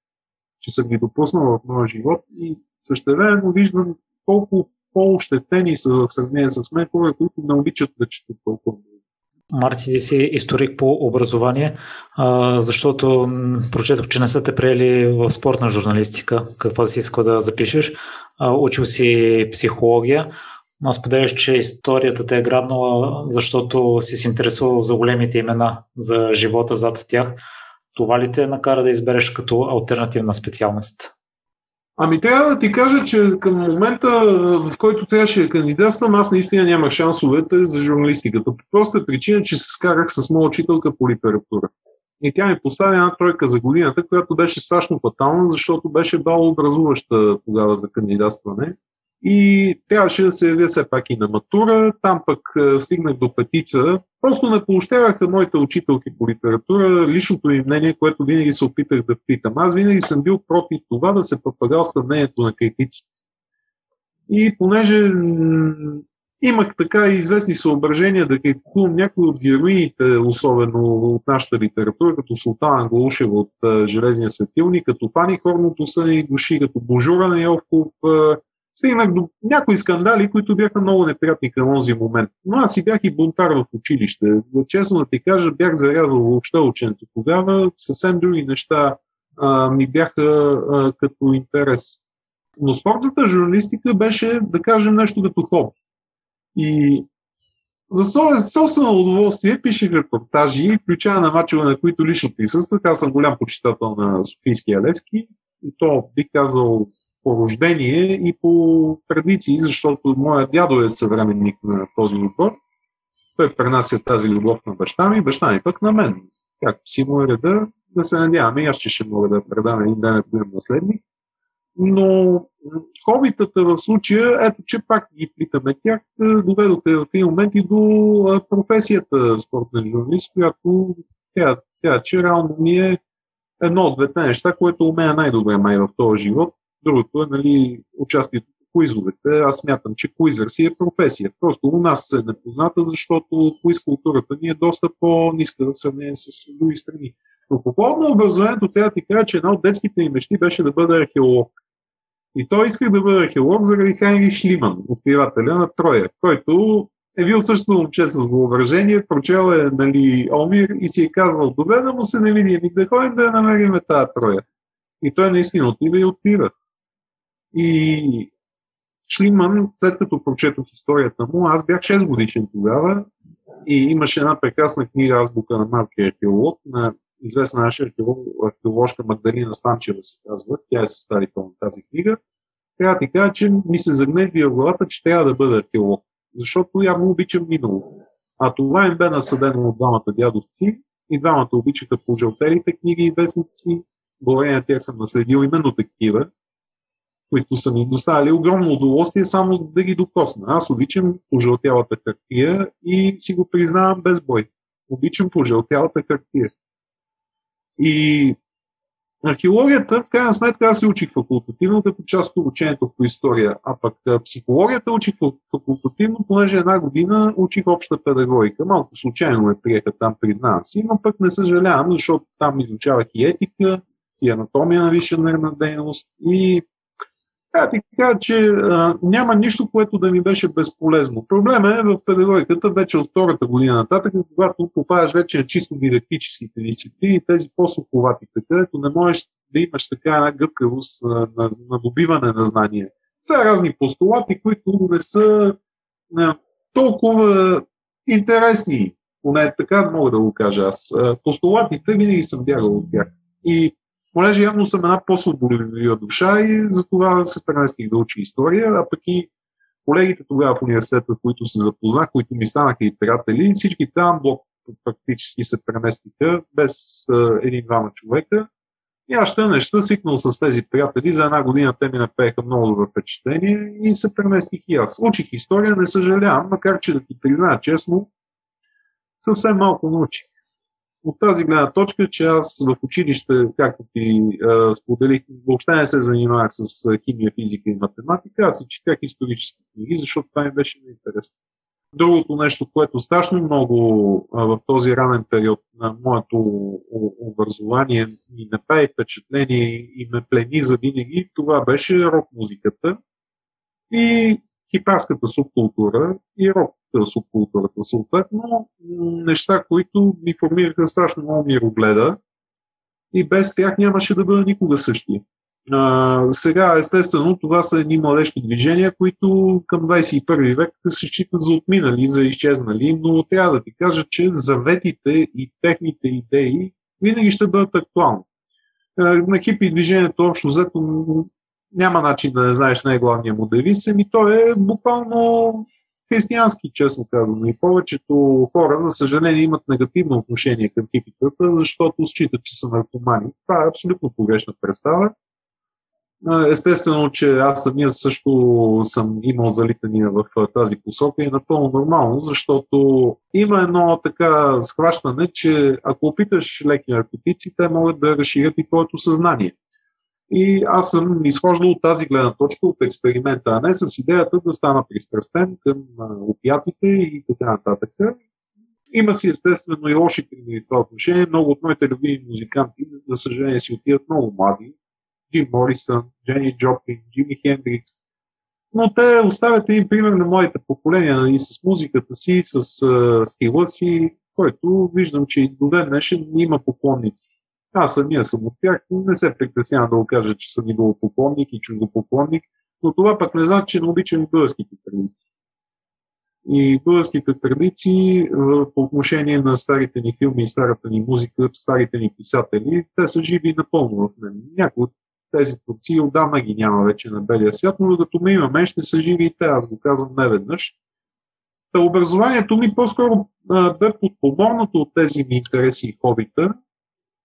Че съм ги допуснал в моя живот и същевременно виждам колко по-ощетени са в сравнение с мен хора, които не обичат да четат толкова Марти, ти си историк по образование, защото прочетох, че не са те приели в спортна журналистика, какво си искал да запишеш. Учил си психология, споделяш, че историята те е грабнала, защото си се интересувал за големите имена, за живота зад тях. Това ли те накара да избереш като альтернативна специалност? Ами трябва да ти кажа, че към момента, в който трябваше да кандидатствам, аз наистина нямах шансовете за журналистиката. По проста причина, че се скарах с моя учителка по литература. И тя ми постави една тройка за годината, която беше страшно фатална, защото беше бал образуваща тогава за кандидатстване. И трябваше да се явя все пак и на матура. Там пък е, стигнах до петица. Просто не поощряваха моите учителки по литература, личното ми мнение, което винаги се опитах да питам. Аз винаги съм бил против това да се пропагалства мнението на критиците. И понеже имах така известни съображения да критикувам някои от героините, особено от нашата литература, като Султана Глушева от е, Железния светилник, като Пани Хорното са и души, като Божура на Йовков, е, стигнах до някои скандали, които бяха много неприятни към този момент. Но аз си бях и бунтар в училище. Честно да ти кажа, бях зарязал въобще ученето тогава. Съвсем други неща а, ми бяха а, като интерес. Но спортната журналистика беше, да кажем, нещо като хоби. И за собствено удоволствие пишех репортажи, включая на мачове, на които лично присъствах. Аз съм голям почитател на Софийския Левски. И то, бих казал, по рождение и по традиции, защото моя дядо е съвременник на този отбор. Той пренася тази любов на баща ми, баща ми пък на мен. Както си му е реда, да се надяваме, аз ще, ще мога да предам един ден да наследник. Но хобитата в случая, ето че пак ги плитаме тях, доведоха в един момент и до професията спортен журналист, която тя, тя че реално ми е едно от двете неща, което умея най-добре май в този живот Другото е нали, участието в куизовете. Аз смятам, че куизър си е професия. Просто у нас е непозната, защото куиз културата ни е доста по-ниска в сравнение с други страни. Но по повод на образованието трябва да ти кажа, че една от детските ми мечти беше да бъда археолог. И той исках да бъда археолог заради Хайнри Шлиман, откривателя на Троя, който е бил също момче с въображение, прочел е нали, Омир и си е казвал, добре да му се не види, ами да ходим да намерим тази Троя. И той наистина отива и отива. И Шлиман, след като прочетох историята му, аз бях 6 годишен тогава и имаше една прекрасна книга Азбука на малкия археолог, на известна наша археолог, археоложка Магдалина Станчева се казва. Тя е съставител на тази книга. Трябва да ти кажа, че ми се загнезди в главата, че трябва да бъда археолог, защото явно обичам минало. А това им бе насъдено от двамата дядовци и двамата обичаха по жълтерите книги и вестници. Благодарение на тях съм наследил именно такива, които са ми доставили огромно удоволствие само да ги докосна. Аз обичам пожълтялата хартия и си го признавам без бой. Обичам пожълтялата хартия. И археологията, в крайна сметка, аз се учих факултативно като част от обучението по история, а пък психологията учих факултативно, понеже една година учих обща педагогика. Малко случайно ме приеха там, признавам си, но пък не съжалявам, защото там изучавах и етика, и анатомия на висша нервна дейност, и Трябва ти кажа, че а, няма нищо, което да ми беше безполезно. Проблема е в педагогиката вече от втората година нататък, когато попадаш вече на чисто дидактическите дисциплини, тези по-суховатите, където не можеш да имаш така една гъвкавост на, на, на добиване на знания. Са разни постулати, които не са не, толкова интересни, поне така мога да го кажа аз. Постулатите винаги съм бягал от тях. И понеже явно съм една по-свободлива душа и затова се преместих да учи история, а пък и колегите тогава в университета, които се запознах, които ми станаха и приятели, всички там блок практически се преместиха без един-двама човека. И аз ще неща, свикнал с тези приятели, за една година те ми направиха много добро впечатление и се преместих и аз. Учих история, не съжалявам, макар че да ти призная честно, съвсем малко научих от тази гледна точка, че аз в училище, както ти а, споделих, въобще не се занимавах с химия, физика и математика, аз си четях исторически книги, защото това ми беше интересно. Другото нещо, което страшно много а, в този ранен период на моето образование ми направи впечатление и ме плени за винаги, това беше рок-музиката. И хипарската субкултура и рок субкултурата съответно. Неща, които ми формираха страшно много мирогледа и без тях нямаше да бъда никога същия. А, сега, естествено, това са едни младежки движения, които към 21 век се считат за отминали, за изчезнали, но трябва да ти кажа, че заветите и техните идеи винаги ще бъдат актуални. На хипи движението общо взето няма начин да не знаеш най-главния му девиз, ами то е буквално християнски, честно казано. И повечето хора, за съжаление, имат негативно отношение към хипитата, защото считат, че са наркомани. Това е абсолютно погрешна представа. Естествено, че аз самия също съм имал залитания в тази посока и е напълно нормално, защото има едно така схващане, че ако опиташ леки наркотици, те могат да разширят и твоето съзнание. И аз съм изхождал от тази гледна точка от експеримента, а не с идеята да стана пристрастен към опиятите и така нататък. Има си естествено и лоши примери в това отношение. Много от моите любими музиканти, за съжаление, си отиват много млади. Джим Морисън, Джени Джоплин, Джими Хендрикс. Но те оставят един пример на моите поколения и нали, с музиката си, с стила си, който виждам, че и до ден днешен има поклонници. Аз самия съм от тях, не се притеснявам да го кажа, че съм идолопоклонник и чуждопоклонник, но това пък не значи, че не обичам българските традиции. И българските традиции по отношение на старите ни филми старата ни музика, старите ни писатели, те са живи напълно в мен. Някои от тези творци отдавна ги няма вече на белия свят, но докато ме имаме, ще са живи и те, аз го казвам не веднъж. Та образованието ми по-скоро а, бе подпомогнато от тези ми интереси и хобита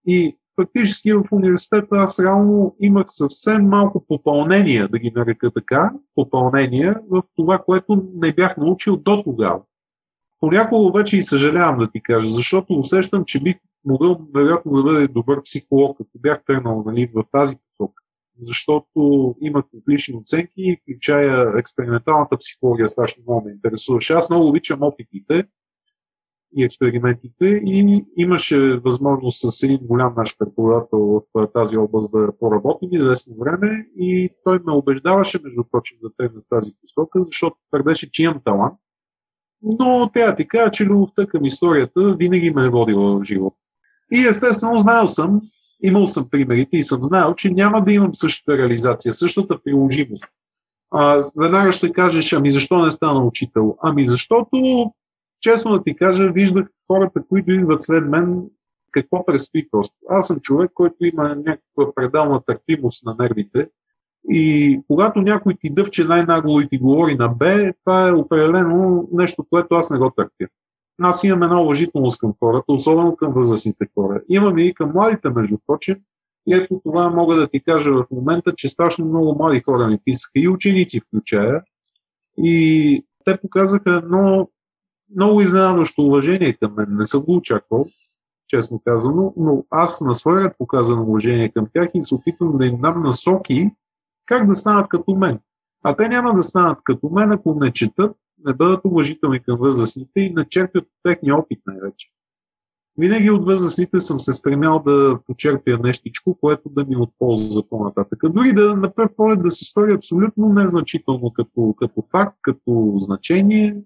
и фактически в университета аз реално имах съвсем малко попълнения, да ги нарека така, попълнения в това, което не бях научил до тогава. Понякога обаче и съжалявам да ти кажа, защото усещам, че бих могъл вероятно да бъде добър психолог, като бях тръгнал нали, в тази посока. Защото имах отлични оценки, включая експерименталната психология, страшно много ме интересуваше. Аз много обичам опитите, и експериментите и имаше възможност с един голям наш преподавател в тази област да поработим и известно време и той ме убеждаваше, между прочим, да тръгна тази посока, защото твърдеше, че имам талант. Но трябва ти кажа, че любовта към историята винаги ме е водила в живота. И естествено, знаел съм, имал съм примерите и съм знаел, че няма да имам същата реализация, същата приложимост. А, веднага ще кажеш, ами защо не стана учител? Ами защото честно да ти кажа, виждах хората, които идват след мен, какво предстои просто. Аз съм човек, който има някаква пределна търпимост на нервите и когато някой ти дъвче най-нагло и ти говори на Б, това е определено нещо, което аз не го търпя. Аз имам една уважителност към хората, особено към възрастните хора. Имам и към младите, между прочим. И ето това мога да ти кажа в момента, че страшно много млади хора ми писаха и ученици включая. И те показаха едно много изненадващо уважение към мен. Не съм го очаквал, честно казано, но аз на своя ред показвам уважение към тях и се опитвам да им дам насоки как да станат като мен. А те няма да станат като мен, ако не четат, не бъдат уважителни към възрастните и не черпят техния опит най-вече. Винаги от възрастните съм се стремял да почерпя нещичко, което да ми отползва по-нататък. Дори да на пръв поглед да се стори абсолютно незначително като, като факт, като значение,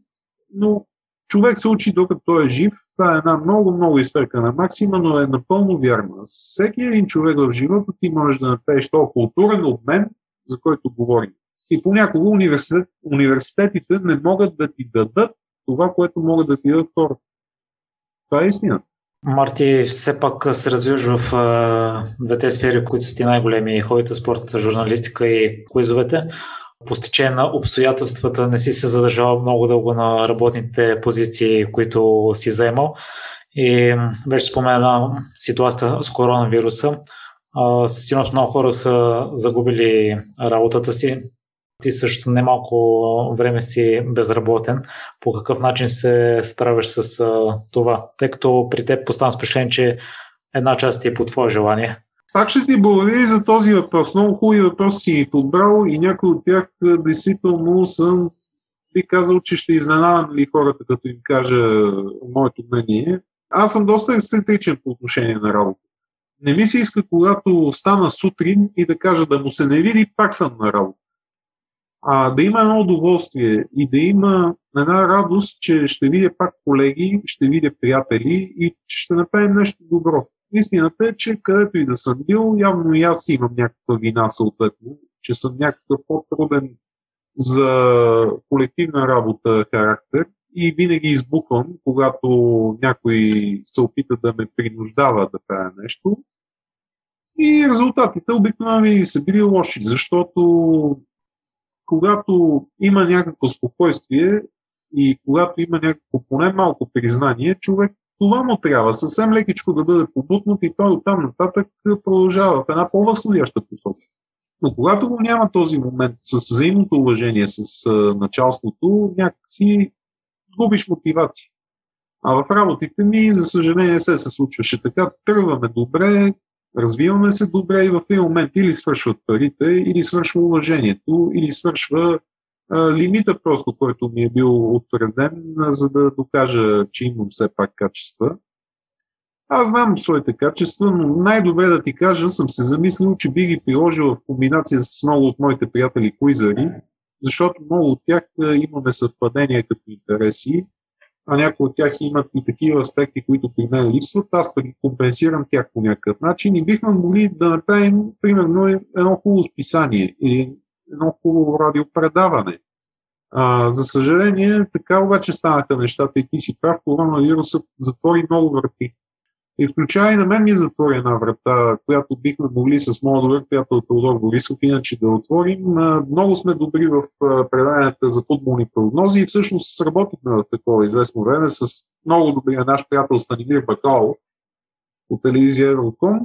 но човек се учи докато той е жив. Това е една много, много изтъркана максима, но е напълно вярна. Всеки един човек в живота ти можеш да направиш този културен обмен, за който говорим. И понякога университет, университетите не могат да ти дадат това, което могат да ти дадат хората. Това е истина. Марти, все пак се развиваш в а, двете сфери, които са ти най-големи хобита, спорт, журналистика и куизовете. По стечение на обстоятелствата не си се задържал много дълго на работните позиции, които си заемал. И вече спомена ситуацията с коронавируса. Със сигурност много хора са загубили работата си, ти също немалко време си безработен. По какъв начин се справяш с това? Тъй като при теб поставям впечатление, че една част ти е по твое желание. Пак ще ти благодаря за този въпрос. Много хубави въпроси си подбрал и някои от тях действително съм би казал, че ще изненадам ли хората, като им кажа моето мнение. Аз съм доста ексцентричен по отношение на работа. Не ми се иска, когато стана сутрин и да кажа да му се не види, пак съм на работа а, да има едно удоволствие и да има една радост, че ще видя пак колеги, ще видя приятели и че ще направим нещо добро. Истината е, че където и да съм бил, явно и аз имам някаква вина съответно, че съм някакъв по-труден за колективна работа характер и винаги избуквам, когато някой се опита да ме принуждава да правя нещо. И резултатите обикновено са били лоши, защото когато има някакво спокойствие и когато има някакво поне малко признание, човек това му трябва съвсем лекичко да бъде побутнат и той оттам нататък продължава в една по-възходяща посока. Но когато го няма този момент с взаимното уважение с началството, някакси губиш мотивация. А в работите ми, за съжаление, се се случваше така. Тръгваме добре, развиваме се добре и в един момент или свършват парите, или свършва уважението, или свършва лимита просто, който ми е бил отреден, за да докажа, че имам все пак качества. Аз знам своите качества, но най-добре да ти кажа, съм се замислил, че би ги приложил в комбинация с много от моите приятели куизари, защото много от тях имаме съвпадения като интереси а някои от тях имат и такива аспекти, които при мен липсват, аз пък ги компенсирам тях по някакъв начин и бихме могли да направим, примерно, едно хубаво списание или едно хубаво радиопредаване. А, за съжаление, така обаче станаха нещата и ти си прав, коронавирусът затвори много врати. И включая и на мен ми затвори една врата, която бихме могли с моят добър приятел Теодор Борисов иначе да отворим. Много сме добри в преданията за футболни прогнози и всъщност сработихме в такова известно време с много добрия наш приятел Станимир Бакал от телевизия Евроком.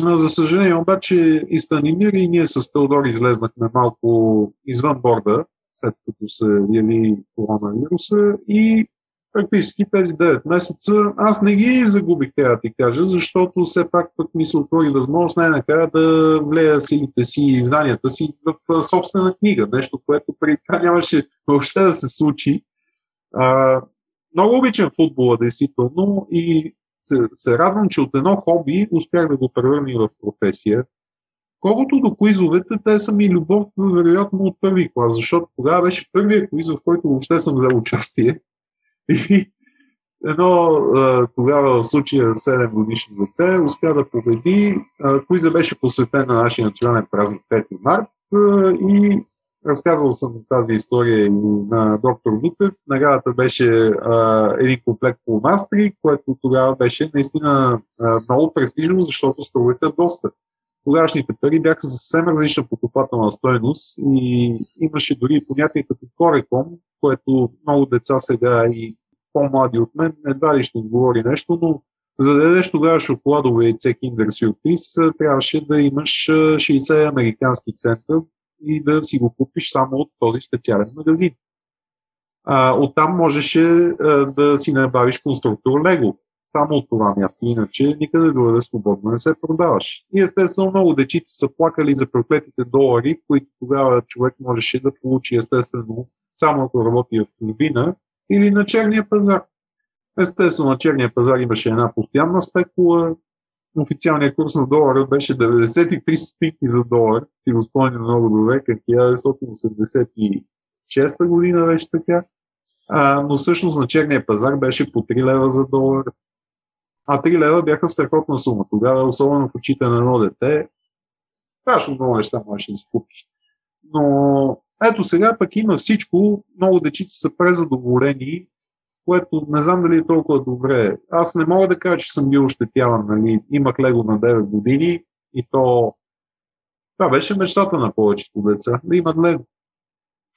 За съжаление обаче и Станимир и ние с Теодор излезнахме малко извън борда, след като се яви коронавируса и практически тези 9 месеца аз не ги загубих, трябва да ти кажа, защото все пак пък ми се отвори възможност най-накрая да влея силите си и знанията си в собствена книга. Нещо, което преди това нямаше въобще да се случи. А, много обичам футбола, действително, и се, се радвам, че от едно хоби успях да го превърна в професия. Колкото до куизовете, те са ми любов, вероятно, от първи клас, защото тогава беше първият куиз, в който въобще съм взел участие. И едно тогава в случая 7 годишно дете успя да победи. Куиза беше посветен на нашия национален празник 5 март и разказвал съм тази история и на доктор Вутев. Наградата беше а, един комплект по мастри, което тогава беше наистина а, много престижно, защото струваха доста. Тогавашните пари бяха съвсем различна покупателна стоеност и имаше дори понятие като кореком, което много деца сега и по-млади от мен едва ли ще говори нещо, но за да дадеш тогава шоколадово яйце Kinder Surprise, трябваше да имаш 60 американски цента и да си го купиш само от този специален магазин. А, оттам можеше а, да си набавиш конструктор Лего само от това място. Иначе никъде другаде свободно не се продаваш. И естествено много дечици са плакали за проклетите долари, които тогава човек можеше да получи естествено само ако работи в чужбина или на черния пазар. Естествено, на черния пазар имаше една постоянна спекула. Официалният курс на долара беше 93 стотинки за долар. Си го спомням много добре, към 1986 година беше така. А, но всъщност на черния пазар беше по 3 лева за долар. А 3 лева бяха страхотна сума. Тогава, особено в очите на едно дете, страшно много неща можеш да си купиш. Но ето сега пък има всичко, много дечици са презадоволени, което не знам дали е толкова добре. Аз не мога да кажа, че съм бил ощетяван. Нали. Имах лего на 9 години и то това беше мечтата на повечето деца, да имат лего.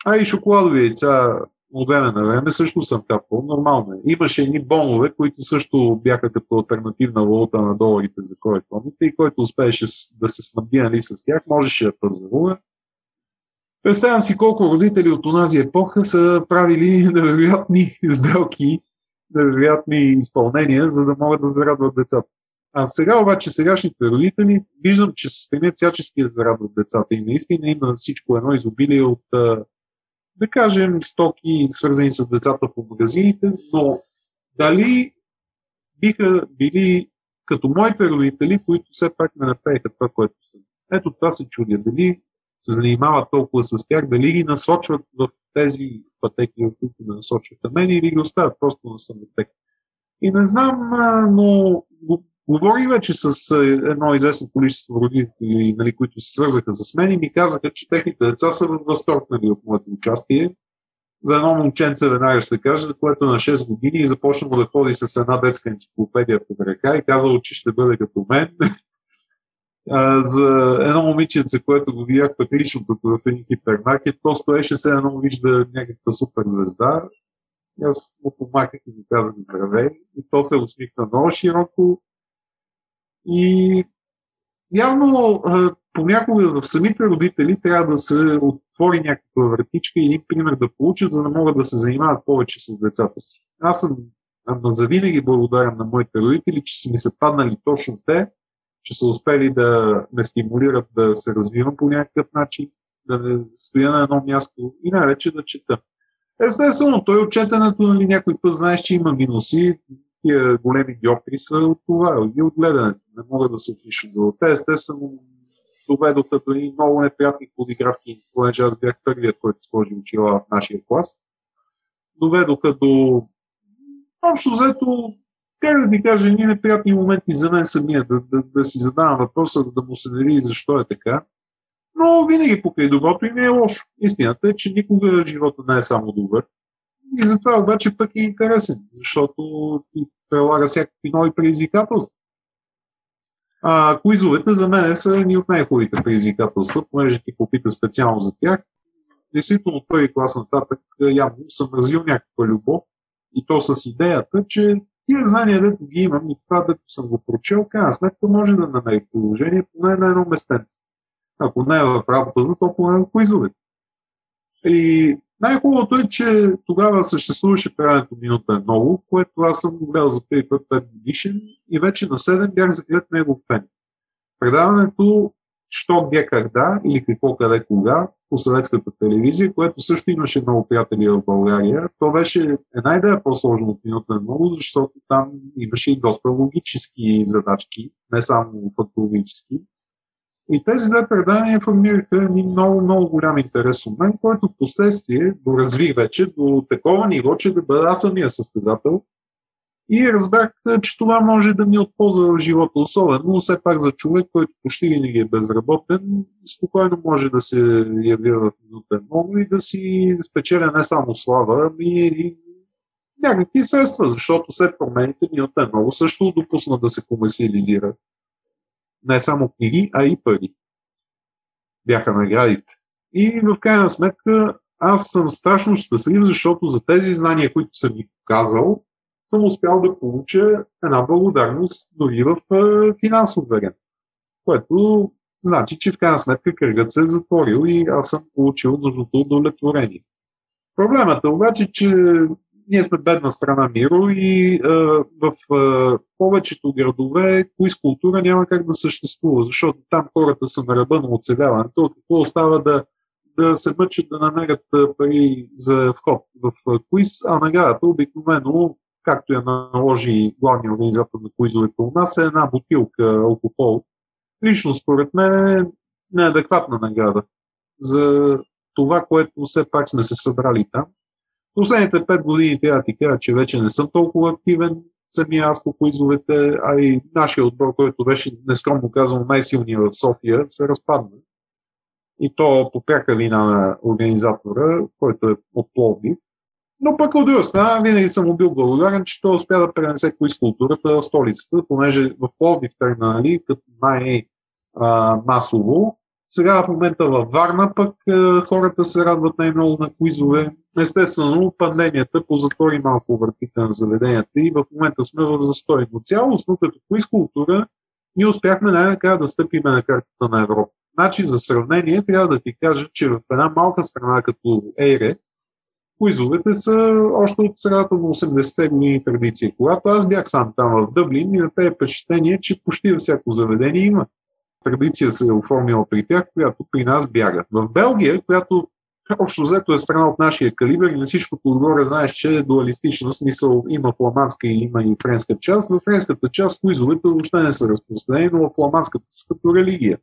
А и шоколадови яйца от време на време също съм капал. Нормално е. Имаше едни бонове, които също бяха като альтернативна валута на доларите за кой помните и който успееше да се снабди нали, с тях, можеше да пазарува. Представям си колко родители от онази епоха са правили невероятни сделки, невероятни изпълнения, за да могат да зарадват децата. А сега обаче сегашните родители виждам, че се стремят всячески да зарадват децата и наистина има всичко едно изобилие от да кажем, стоки, свързани с децата по магазините, но дали биха били като моите родители, които все пак не направиха това, което са. Ето това се чудя. Дали се занимават толкова с тях, дали ги насочват в тези пътеки, в които не насочват мен, или ги оставят просто на самотек. И не знам, но Говорих вече с едно известно количество родители, нали, които се свързаха с мен и ми казаха, че техните деца са в възторг нали, от моето участие. За едно момченце веднага ще кажа, което е на 6 години и започнало да ходи с една детска енциклопедия по ръка и казало, че ще бъде като мен. За едно момиченце, което го видях пък лично тук в един хипермаркет, то стоеше се едно вижда някаква супер звезда. Аз му помахах и му казах здравей. И то се усмихна много широко и явно понякога в самите родители трябва да се отвори някаква вратичка и пример да получат, за да могат да се занимават повече с децата си. Аз съм завинаги благодарен на моите родители, че са ми се паднали точно те, че са успели да ме стимулират да се развивам по някакъв начин, да не стоя на едно място и най-вече да чета. Естествено, той отчетенето, нали, някой път знаеш, че има минуси, тия големи диоптри са от това, и от гледането. Не могат да се отличат до те. Естествено, доведоха до и много неприятни подигравки, понеже аз бях първият, който сложи очила в нашия клас. Доведоха до общо взето, как да ти кажа, едни неприятни моменти за мен самия, да, да, да си задавам въпроса, да му се дали защо е така. Но винаги покрай доброто и не е лошо. Истината е, че никога живота не е само добър. И затова обаче пък е интересен, защото ти прилага всякакви нови предизвикателства. А, куизовете за мен са едни от най-хубавите предизвикателства, понеже ти попита специално за тях. Действително от първи клас нататък явно съм развил някаква любов и то с идеята, че тия знания, дето ги имам и това, дето съм го прочел, крайна сметка може да намери положение поне на едно местенце. Ако не е в работата, то поне в куизовете. И най-хубавото е, че тогава съществуваше правенето минута е много, което аз съм гледал за първи път 5 годишен и вече на 7 бях заглед него фен. Предаването Що, где, когда или какво, къде, кога по съветската телевизия, което също имаше много приятели в България. То беше една идея по-сложно от минута е много, защото там имаше и доста логически задачки, не само фактологически. И тези две предания формираха един много, много голям интерес от мен, който в последствие доразвих вече до такова ниво, че да бъда самия състезател. И разбрах, че това може да ми е отползва в живота, особено все пак за човек, който почти винаги е безработен, спокойно може да се яви в минута много и да си спечеля не само слава, ами и някакви средства, защото след промените минута е много също допусна да се комерциализира не само книги, а и пари. Бяха наградите. И в крайна сметка аз съм страшно щастлив, защото за тези знания, които съм ви показал, съм успял да получа една благодарност дори в финансов вариант. Което значи, че в крайна сметка кръгът се е затворил и аз съм получил нужното удовлетворение. Проблемът е обаче, че ние сме бедна страна Миро и а, в а, повечето градове кои култура няма как да съществува, защото там хората са на ръба на оцеляването. Какво остава да, да се мъчат да намерят пари за вход в куиз, а наградата обикновено както я наложи главния организатор на куизовете у нас, е една бутилка алкохол. Лично според мен е неадекватна награда за това, което все пак сме се събрали там. Последните пет години трябва да ти кажа, че вече не съм толкова активен самия аз по куизовете, а и нашия отбор, който беше нескромно казано най-силният в София, се разпадна. И то по пряка вина на организатора, който е от Пловдив. Но пък от друга страна, винаги съм му бил благодарен, че той успя да пренесе културата в столицата, понеже в Пловдив тръгна, нали, като най-масово. Сега в момента във Варна пък е, хората се радват най-много на куизове. Естествено, пандемията позатвори малко въртите на заведенията и в момента сме в застой. Но цялостно като куиз култура ние успяхме най-накрая да стъпиме на картата на Европа. Значи, за сравнение, трябва да ти кажа, че в една малка страна като Ейре, Куизовете са още от средата на 80-те години традиция. Когато аз бях сам там в Дъблин, ми е впечатление, че почти във всяко заведение има. Традиция се е оформила при тях, която при нас бяга. В Белгия, която общо взето е страна от нашия калибър и на всичкото отгоре знаеш, че е дуалистична смисъл има фламандска и има и френска част. В френската част куизовете въобще не са разпространени, но в фламандската са като религия.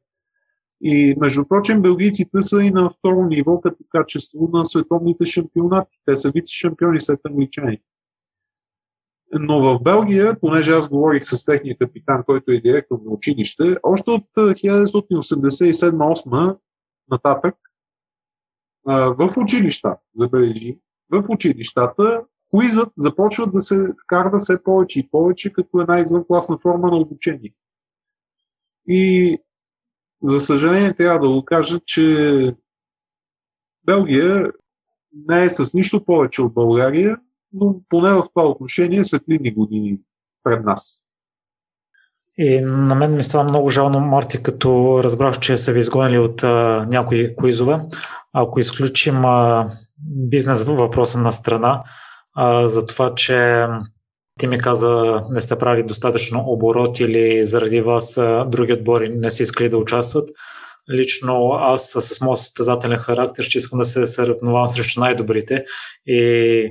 И между прочим, белгийците са и на второ ниво като качество на световните шампионати. Те са вице-шампиони след англичани. Но в Белгия, понеже аз говорих с техния капитан, който е директор на училище, още от 1987-8 нататък в училища, забележи, в училищата куизът започва да се вкарва все повече и повече като една извънкласна форма на обучение. И за съжаление трябва да го кажа, че Белгия не е с нищо повече от България, но поне в това отношение светлини години пред нас. И на мен ми става много жално, Марти, като разбрах, че са ви изгонили от а, някои куизове. Ако изключим а, бизнес въпроса на страна, а, за това, че ти ми каза, не сте правили достатъчно оборот или заради вас други отбори не са искали да участват. Лично аз с моят състезателен характер ще искам да се съревновавам срещу най-добрите и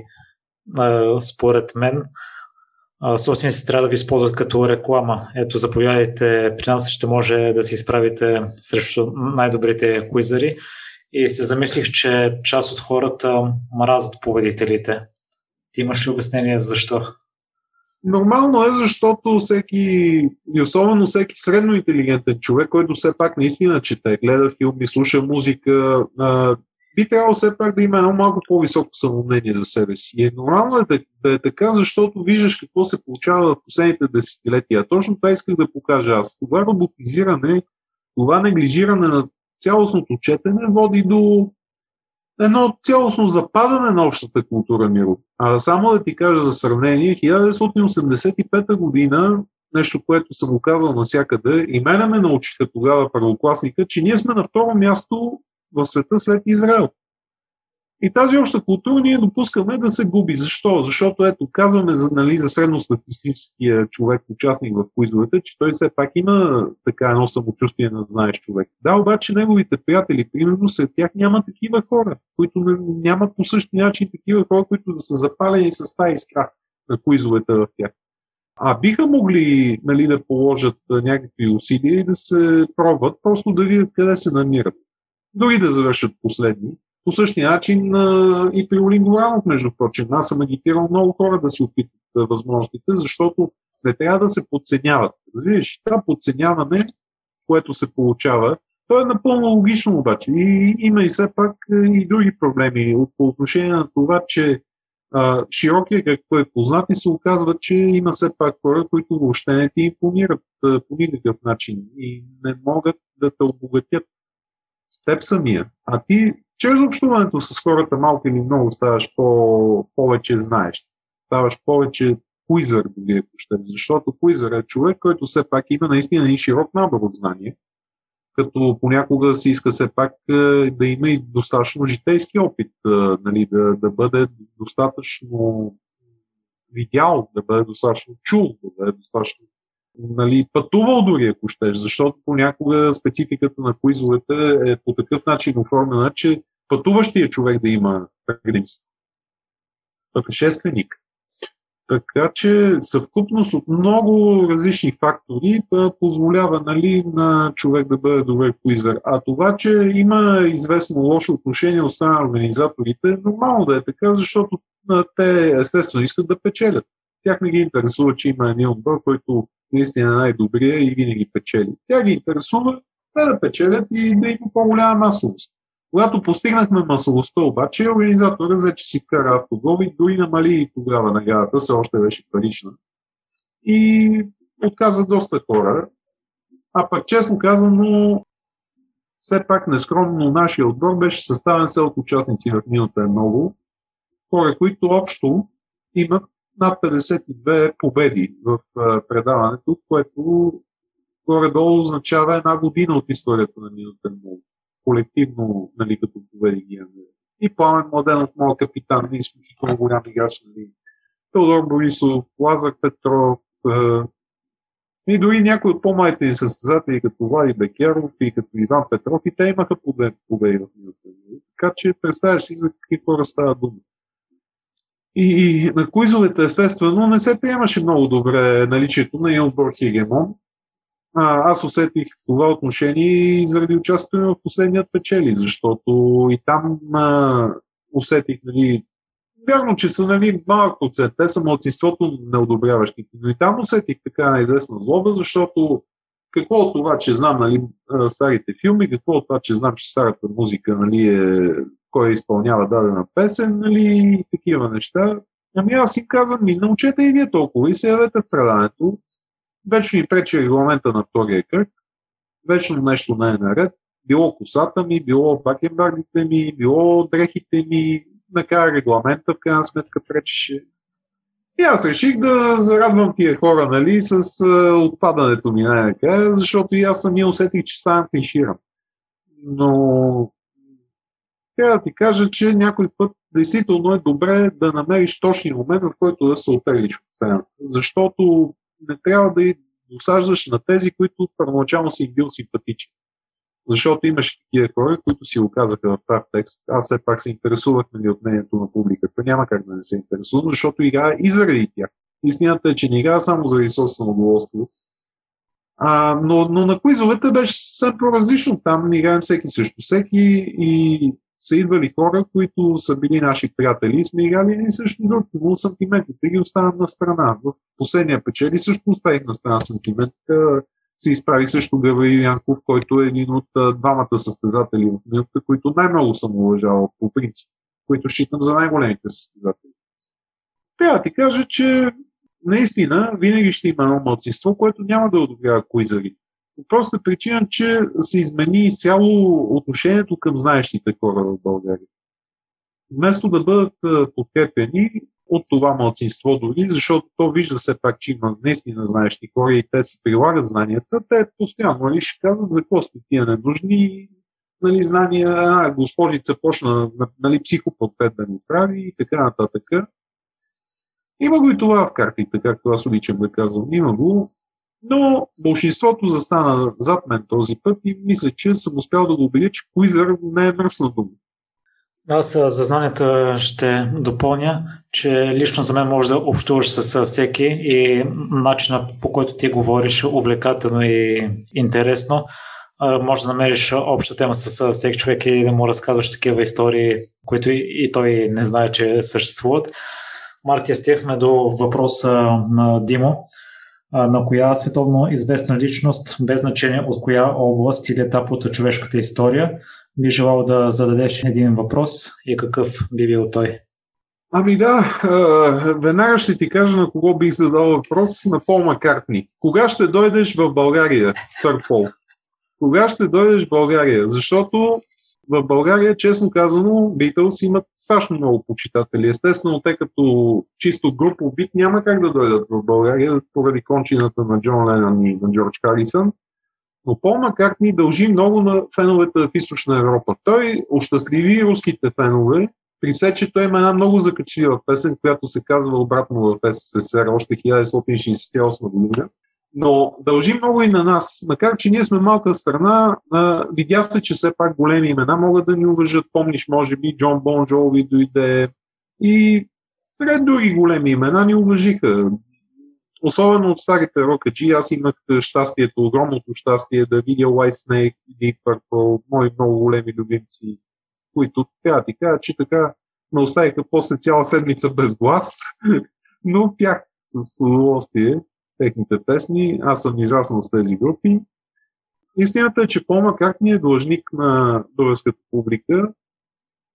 според мен собствениците трябва да ви използват като реклама. Ето, заповядайте при нас, ще може да се изправите срещу най-добрите куизари. И се замислих, че част от хората мразят победителите. Ти имаш ли обяснение защо? Нормално е, защото всеки, и особено всеки средно интелигентен човек, който все пак наистина чете, гледа филми, слуша музика, а, би трябвало все пак да има едно малко по-високо самомнение за себе си. И е нормално е да, да е така, защото виждаш какво се получава в последните десетилетия. Точно това исках да покажа аз. Това роботизиране, това неглижиране на цялостното четене води до едно цялостно западане на общата култура Миро. А само да ти кажа за сравнение, 1985 година, нещо, което съм го казал навсякъде, и мене ме научиха тогава първокласника, че ние сме на второ място в света след Израел. И тази обща култура ние допускаме да се губи. Защо? Защото ето казваме за, нали, за средностатистическия човек, участник в куизовете, че той все пак има така едно самочувствие на знаеш човек. Да, обаче неговите приятели, примерно, след тях няма такива хора, които нямат по същия начин такива хора, които да са запалени с тази искра на куизовете в тях. А биха могли нали, да положат някакви усилия и да се пробват, просто да видят къде се намират. Дори да завършат последни, по същия начин а, и при Олингоранов, между прочим. Аз съм агитирал много хора да си опитат възможностите, защото не трябва да се подценяват. Разбираш, това подценяване, което се получава, то е напълно логично обаче. И има и все пак и други проблеми по отношение на това, че а, широкия какво е познат и се оказва, че има все пак хора, които въобще не ти импонират а, по никакъв начин и не могат да те обогатят с теб самия. А ти чрез общуването с хората малко или много ставаш по, повече знаеш. Ставаш повече куизър, дори ако ще. Защото куизър е човек, който все пак има наистина и широк набор от знания, като понякога се иска все пак е, да има и достатъчно житейски опит, е, нали, да, да бъде достатъчно видял, да бъде достатъчно чул, да бъде достатъчно нали, пътувал дори, ако щеш, защото понякога спецификата на куизовете е по такъв начин оформена, че пътуващия човек да има предимство. Пътешественик. Така че съвкупност от много различни фактори позволява нали, на човек да бъде добър куизър. А това, че има известно лошо отношение от страна на организаторите, е нормално да е така, защото те естествено искат да печелят. Тях не ги интересува, че има един отбор, който наистина е най-добрия и винаги печели. Тя ги интересува те да печелят и да има по-голяма масовост. Когато постигнахме масовостта обаче, организатора взе, че си вкара автогол дори намали и тогава наградата, все още беше парична. И отказа доста хора. А пък честно казано, все пак нескромно нашия отбор беше съставен се от участници в минута е много. Хора, които общо имат над 52 победи в предаването, което горе-долу означава една година от историята на минута е много колективно, нали, като поведи ги И Пламен Младенов, моят капитан, изключително голям играч, нали. Теодор Борисов, Лазар Петров, и дори някои от по-малите ни състезатели, като Влади Бекеров и като Иван Петров, и те имаха победи в минута. Така че представяш си за какви хора става дума. И, на куизовете, естествено, не се приемаше много добре наличието на Хегемон, а, аз усетих това отношение и заради участието в последният печели, защото и там а, усетих, нали, вярно, че са нали, малък процент, те са младсинството неодобряващите, но и там усетих така известна злоба, защото какво от това, че знам нали, старите филми, какво от това, че знам, че старата музика нали, е, кой изпълнява дадена песен нали, и такива неща. Ами аз им казвам, ми научете и вие толкова и се явете в предаването, Вечно ми пречи регламента на втория кръг, вечно нещо не е наред, било косата ми, било бакенбардите ми, било дрехите ми, накрая регламента в крайна сметка пречеше. И аз реших да зарадвам тия хора, нали, с uh, отпадането ми най-накрая, защото и аз самия усетих, че ставам клиширан. Но трябва да ти кажа, че някой път действително е добре да намериш точния момент, в който да се отеглиш от сцената. Защото не трябва да и досаждаш на тези, които първоначално си бил симпатичен. Защото имаше такива хора, които си го казаха в прав текст. Аз все пак се интересувах нали, от мнението на публиката. Няма как да не се интересувам, защото играя и заради тях. Истината е, че не играя само заради собствено удоволствие. А, но, но на куизовете беше съвсем по-различно. Там играем всеки срещу всеки и са идвали хора, които са били наши приятели и сме играли един също друг. Но сантиментите ги оставям на страна. В последния печели също оставих на страна сантиментите. Се изправи също Гаврил Янков, който е един от двамата състезатели в минута, които най-много съм уважавал по принцип, които считам за най-големите състезатели. Трябва да ти кажа, че наистина винаги ще има едно мълцинство, което няма да одобрява куизарите. Проста причина, че се измени изцяло отношението към знаещите хора в България. Вместо да бъдат подкрепени от това младсинство дори, защото то вижда все пак, че има наистина знаещи хора и те си прилагат знанията, те постоянно нали, ще казват за какво сте тия ненужни нали, знания, а, госпожица почна нали, психопортрет да ни прави и така нататък. Има го и това в картите, както аз обичам да казвам. Има го, но большинството застана зад мен този път и мисля, че съм успял да го убедя, че Куизър не е мръсна дума. Аз за знанията ще допълня, че лично за мен може да общуваш с всеки и начина по който ти говориш увлекателно и интересно. Може да намериш обща тема с всеки човек и да му разказваш такива истории, които и той не знае, че съществуват. Мартия, стихме до въпроса на Димо на коя световно известна личност, без значение от коя област или етап от човешката история, би желал да зададеш един въпрос и какъв би бил той? Ами да, веднага ще ти кажа на кого бих задал въпрос на Пол Маккартни. Кога ще дойдеш в България, сър Пол? Кога ще дойдеш в България? Защото в България, честно казано, Битълс имат страшно много почитатели. Естествено, те като чисто групов бит няма как да дойдат в България поради кончината на Джон Ленън и на Джордж Харисън. Но Пол Маккартни дължи много на феновете в Източна Европа. Той ощастливи руските фенове, при се, че той има една много закачлива песен, която се казва обратно в СССР още 1968 година но дължи много и на нас. Макар, че ние сме малка страна, видя се, че все пак големи имена могат да ни уважат. Помниш, може би, Джон Бон Джоуи дойде и ред други големи имена ни уважиха. Особено от старите рокаджи, аз имах щастието, огромното щастие да видя White Snake и Deep Purple, мои много големи любимци, които трябва да ти кажа, че така ме оставиха после цяла седмица без глас, но пях с удоволствие техните песни. Аз съм израснал с тези групи. Истината е, че Пол Маккартни е длъжник на българската публика.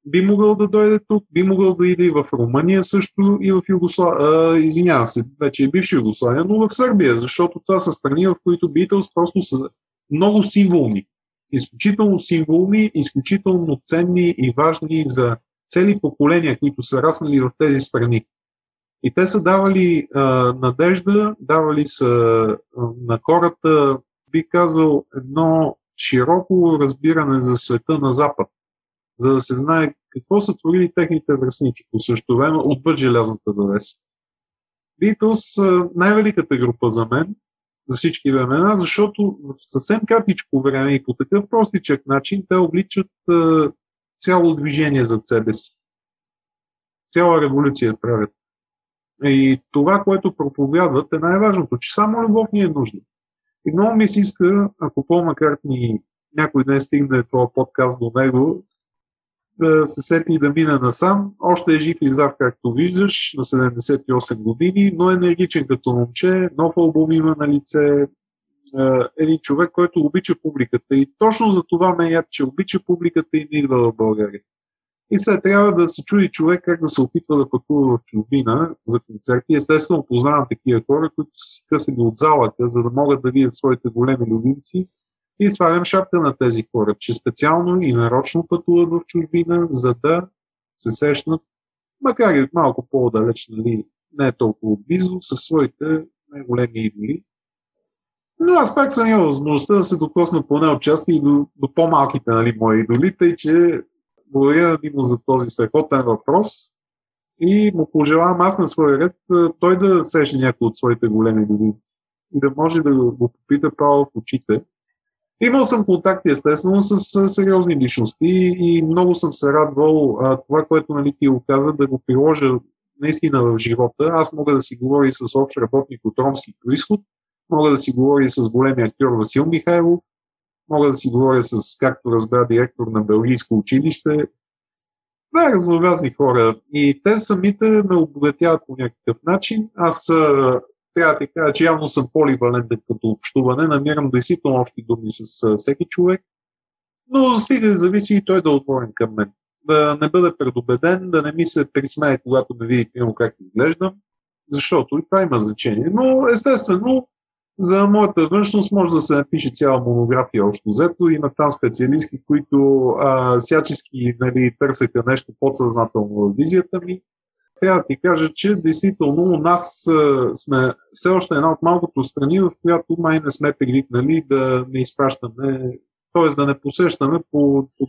Би могъл да дойде тук, би могъл да иде и в Румъния също, и в Югославия. Извинявам се, вече е бивша Югославия, но в Сърбия, защото това са страни, в които Beatles просто са много символни. Изключително символни, изключително ценни и важни за цели поколения, които са раснали в тези страни. И те са давали а, надежда, давали са а, на хората, би казал, едно широко разбиране за света на Запад, за да се знае какво са творили техните връзници по същото време отвъд желязната завеса. Са най-великата група за мен, за всички времена, защото в съвсем кратичко време и по такъв простичък начин те обличат а, цяло движение за себе си. Цяла революция правят. И това, което проповядват е най-важното, че само любов ни е нужна. И много ми се иска, ако Пол Маккартни някой ден стигне това подкаст до него, да се сети и да мина насам. Още е жив и здрав, както виждаш, на 78 години, но енергичен като момче, нов албум има на лице, един човек, който обича публиката. И точно за това ме яд, че обича публиката и не идва в България. И сега трябва да се чуди човек как да се опитва да пътува в чужбина за концерти. Естествено, познавам такива хора, които са си късали от залата, за да могат да видят своите големи любимци. И свалям шапка на тези хора, че специално и нарочно пътуват в чужбина, за да се сещнат, макар и малко по-далеч, нали, не е толкова близо, със своите най-големи идоли. Но аз пак съм имал възможността да се докосна поне отчасти и до, до по-малките нали, мои идоли, тъй че благодаря му за този страхотен въпрос и му пожелавам аз на своя ред той да сеше някой от своите големи годинци и да може да го попита право в очите. Имал съм контакти естествено с сериозни личности и много съм се радвал а, това, което нали, ти го каза, да го приложа наистина в живота. Аз мога да си говоря и с общ работник от ромски происход, мога да си говоря и с големия актьор Васил Михайлов, Мога да си говоря с, както разбра, директор на Белгийско училище. Това разнообразни хора. И те самите ме обогатяват по някакъв начин. Аз трябва да кажа, че явно съм поливалентен като общуване. Намирам действително общи думи с всеки човек. Но стига да зависи и той да е отворен към мен. Да не бъда предубеден, да не ми се присмее, когато ме види как изглеждам, защото и това има значение. Но естествено, за моята външност може да се напише цяла монография общо взето. Има там специалисти, които а, всячески нали, търсеха нещо подсъзнателно в визията ми. Трябва да ти кажа, че действително у нас а, сме все още една от малкото страни, в която май не сме привикнали да не изпращаме, т.е. да не посещаме по, по.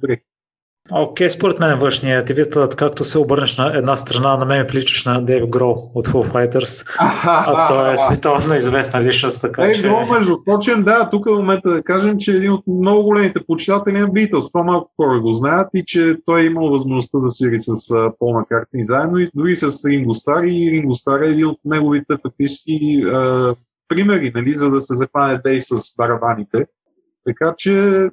Окей, okay, според мен външният ти вид, както се обърнеш на една страна, на мен ми приличаш на Дейв Гроу от Foo Fighters, а той е световно известна личност, така Дейв че... Гроу, между прочим, да, тук е момента да кажем, че е един от много големите почитатели на Beatles, това малко хора го знаят и че той е имал възможността да свири с Пол Маккартни заедно и дори с Ринго Стар и Ринго Стар е един от неговите фактически примери, нали, за да се захване Дейв с барабаните. Така че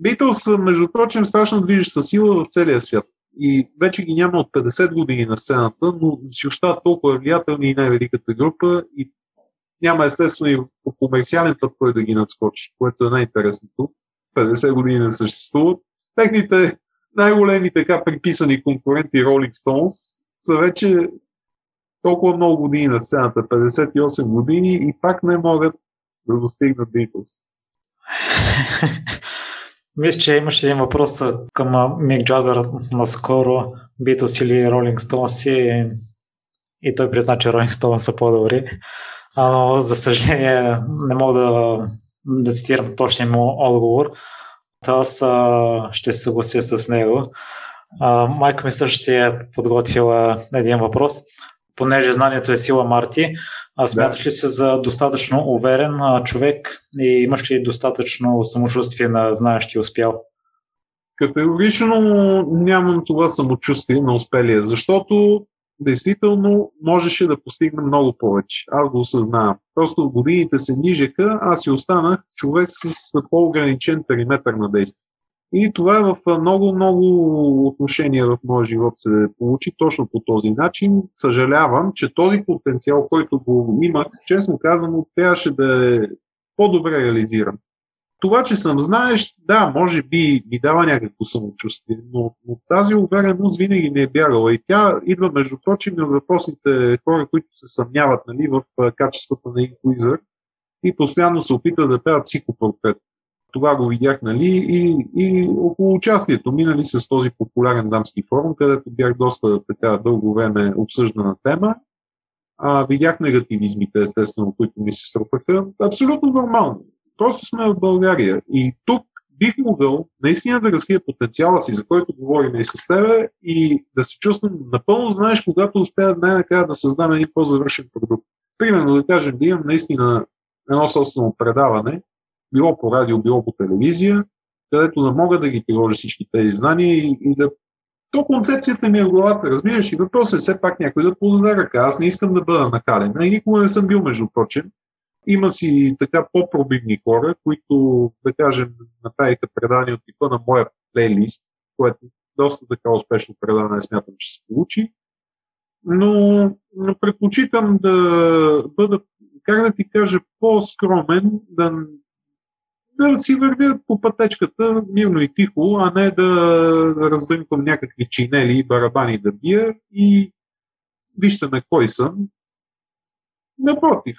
Битълс са, между прочим, страшно движеща сила в целия свят. И вече ги няма от 50 години на сцената, но си остават толкова влиятелни и най-великата група и няма естествено и по комерциален път кой да ги надскочи, което е най-интересното. 50 години не съществуват. Техните най-големи така приписани конкуренти Rolling Stones са вече толкова много години на сцената, 58 години и пак не могат да достигнат Beatles. Мисля, че имаше един въпрос към Мик Джагър наскоро, Beatles или Rolling Stones и, и той призна, че Rolling Stones са по-добри. А, но, за съжаление, не мога да, да цитирам точния му отговор. Аз а, ще се съглася с него. А, майка ми също е подготвила един въпрос понеже знанието е сила Марти, а смяташ ли се за достатъчно уверен човек и имаш ли достатъчно самочувствие на знаещ и успял? Категорично нямам това самочувствие на успелия, защото действително можеше да постигне много повече. Аз го осъзнавам. Просто годините се нижеха, аз си останах човек с по-ограничен периметър на действие. И това е в много-много отношения в моя живот се получи точно по този начин. Съжалявам, че този потенциал, който го имах, честно казано, трябваше да е по-добре реализиран. Това, че съм знаеш, да, може би ми дава някакво самочувствие, но, но тази увереност винаги ми е бягала и тя идва, между прочим, на въпросните хора, които се съмняват нали, в качествата на инкуизър и постоянно се опитват да правят психопортрет. Това го видях, нали, и, и около участието ми, нали, с този популярен дамски форум, където бях доста така дълго време обсъждана тема. А, видях негативизмите, естествено, които ми се струпаха. Абсолютно нормално. Просто сме в България. И тук бих могъл наистина да разкрия потенциала си, за който говорим и с тебе, и да се чувствам напълно знаеш, когато успея най-накрая да създам един по-завършен продукт. Примерно да кажем, да имам наистина едно собствено предаване, било по радио, било по телевизия, където да мога да ги приложа всички тези знания и, и да то концепцията ми е в главата, разбираш, и въпросът е все пак някой да подаде ръка. Аз не искам да бъда накален. И никога не съм бил, между прочим. Има си така по-пробивни хора, които, да кажем, направиха предания от типа на моя плейлист, което доста така успешно предаване смятам, че се получи. Но предпочитам да бъда, как да ти кажа, по-скромен, да, да си вървя по пътечката мирно и тихо, а не да раздънквам някакви чинели и барабани да бия и вижте ме кой съм, Напротив,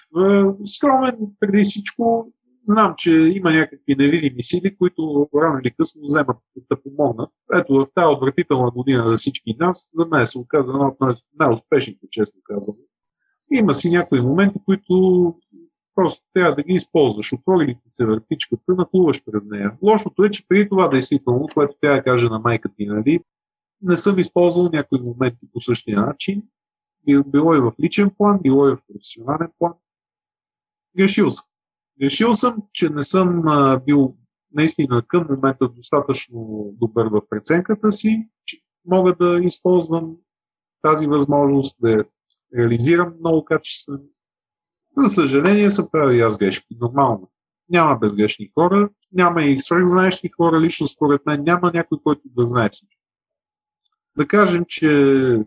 скромен преди всичко, знам, че има някакви невидими сили, които рано или късно вземат да помогнат. Ето в тази отвратителна година за всички нас, за мен се оказа едно от най-успешните, често казвам. Има си някои моменти, които просто трябва да ги използваш. Отвори ли ти се въртичката, нахлуваш през нея. Лошото е, че преди това действително, което тя да каже на майка ти, нали, не съм използвал някои моменти по същия начин било и в личен план, било и в професионален план. Грешил съм. Грешил съм, че не съм а, бил наистина към момента достатъчно добър в преценката си, че мога да използвам тази възможност да реализирам много качествено. За съжаление са прави аз грешки. Нормално. Няма безгрешни хора, няма и свръхзнаещи хора. Лично според мен няма някой, който да знае всичко. Да кажем, че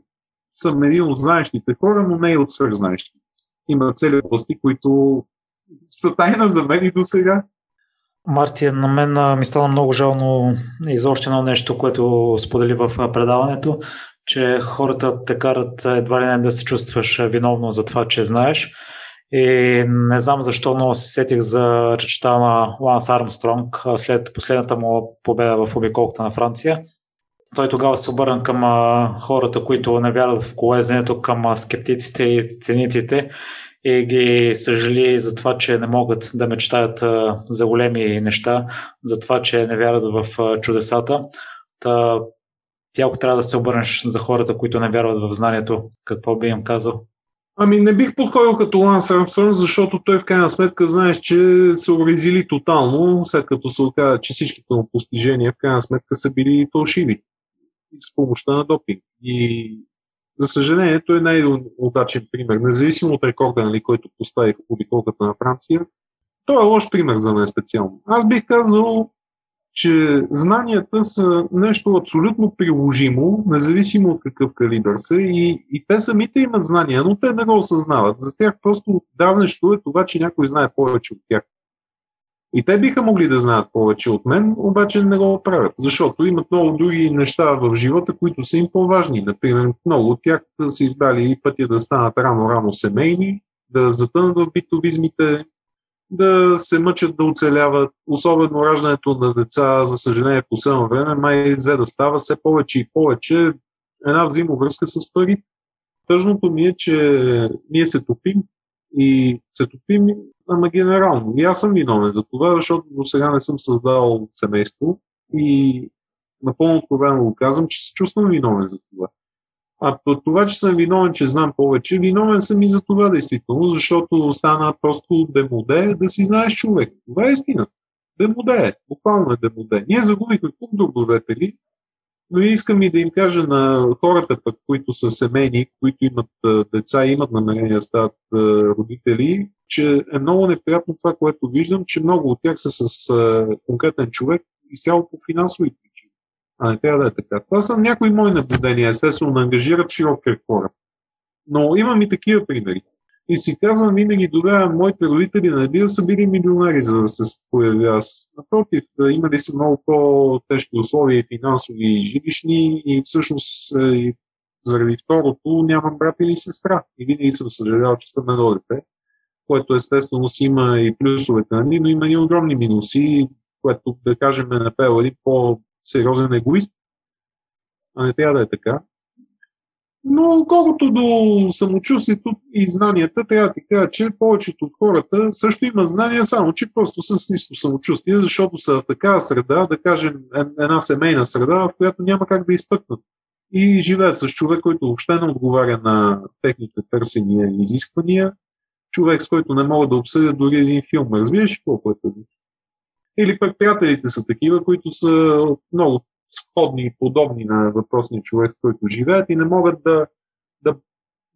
съм един от знаещите хора, но не и от свърхзнаещи. Има цели области, които са тайна за мен и до сега. Мартин, на мен ми стана много жално и за още едно нещо, което сподели в предаването, че хората те карат едва ли не да се чувстваш виновно за това, че знаеш. И не знам защо, но се сетих за речта на Ланс Армстронг след последната му победа в обиколката на Франция той тогава се обърна към хората, които не вярват в колезенето, към скептиците и ценителите и ги съжали за това, че не могат да мечтаят за големи неща, за това, че не вярват в чудесата. Та, ти ако трябва да се обърнеш за хората, които не вярват в знанието, какво би им казал? Ами не бих подходил като Ланс Армстронг, защото той в крайна сметка знаеш, че се уразили тотално, след като се оказа, че всичките му постижения в крайна сметка са били фалшиви с помощта на допинг. И за съжаление, той е най-удачен пример. Независимо от рекорда, нали, който поставих в обиколката на Франция, той е лош пример за мен специално. Аз бих казал, че знанията са нещо абсолютно приложимо, независимо от какъв калибър са и, и те самите имат знания, но те не го осъзнават. За тях просто дразнещо е това, че някой знае повече от тях. И те биха могли да знаят повече от мен, обаче не го правят, защото имат много други неща в живота, които са им по-важни. Например, много от тях са избрали пътя да станат рано-рано семейни, да затънат в битовизмите, да се мъчат да оцеляват. Особено раждането на деца, за съжаление, по последно време, май взе да става все повече и повече една взаимовръзка с пари. Тъжното ми е, че ние се топим и се топим ама генерално. И аз съм виновен за това, защото до сега не съм създал семейство и напълно откровено го казвам, че се чувствам виновен за това. А по това, че съм виновен, че знам повече, виновен съм и за това действително, защото стана просто демоде да си знаеш човек. Това е истина. Демоде е. Буквално е демоде. Ние загубихме куп добродетели, но искам и да им кажа на хората, пък, които са семейни, които имат деца имат намерение да стават родители, че е много неприятно това, което виждам, че много от тях са с конкретен човек и цяло по финансови причини. А не трябва да е така. Това са някои мои наблюдения, естествено, да ангажират широк кръг хора. Но имам и такива примери. И си казвам винаги тогава, моите родители не били са били милионари, за да се появя аз. Напротив, имали са много по-тежки условия, финансови и жилищни и всъщност и заради второто нямам брат или сестра. И винаги съм съжалявал, че съм едно дете, което естествено си има и плюсовете, нали? но има и огромни минуси, което да кажем е напел един по-сериозен егоист. А не трябва да е така. Но колкото до самочувствието и знанията, трябва да ти кажа, че повечето от хората също имат знания, само че просто са с ниско самочувствие, защото са в такава среда, да кажем една семейна среда, в която няма как да изпъкнат. И живеят с човек, който въобще не отговаря на техните търсения и изисквания, човек, с който не могат да обсъдят дори един филм. Разбираш колко е това? Или пък приятелите са такива, които са много сходни и подобни на въпросния човек, който живеят и не могат да, да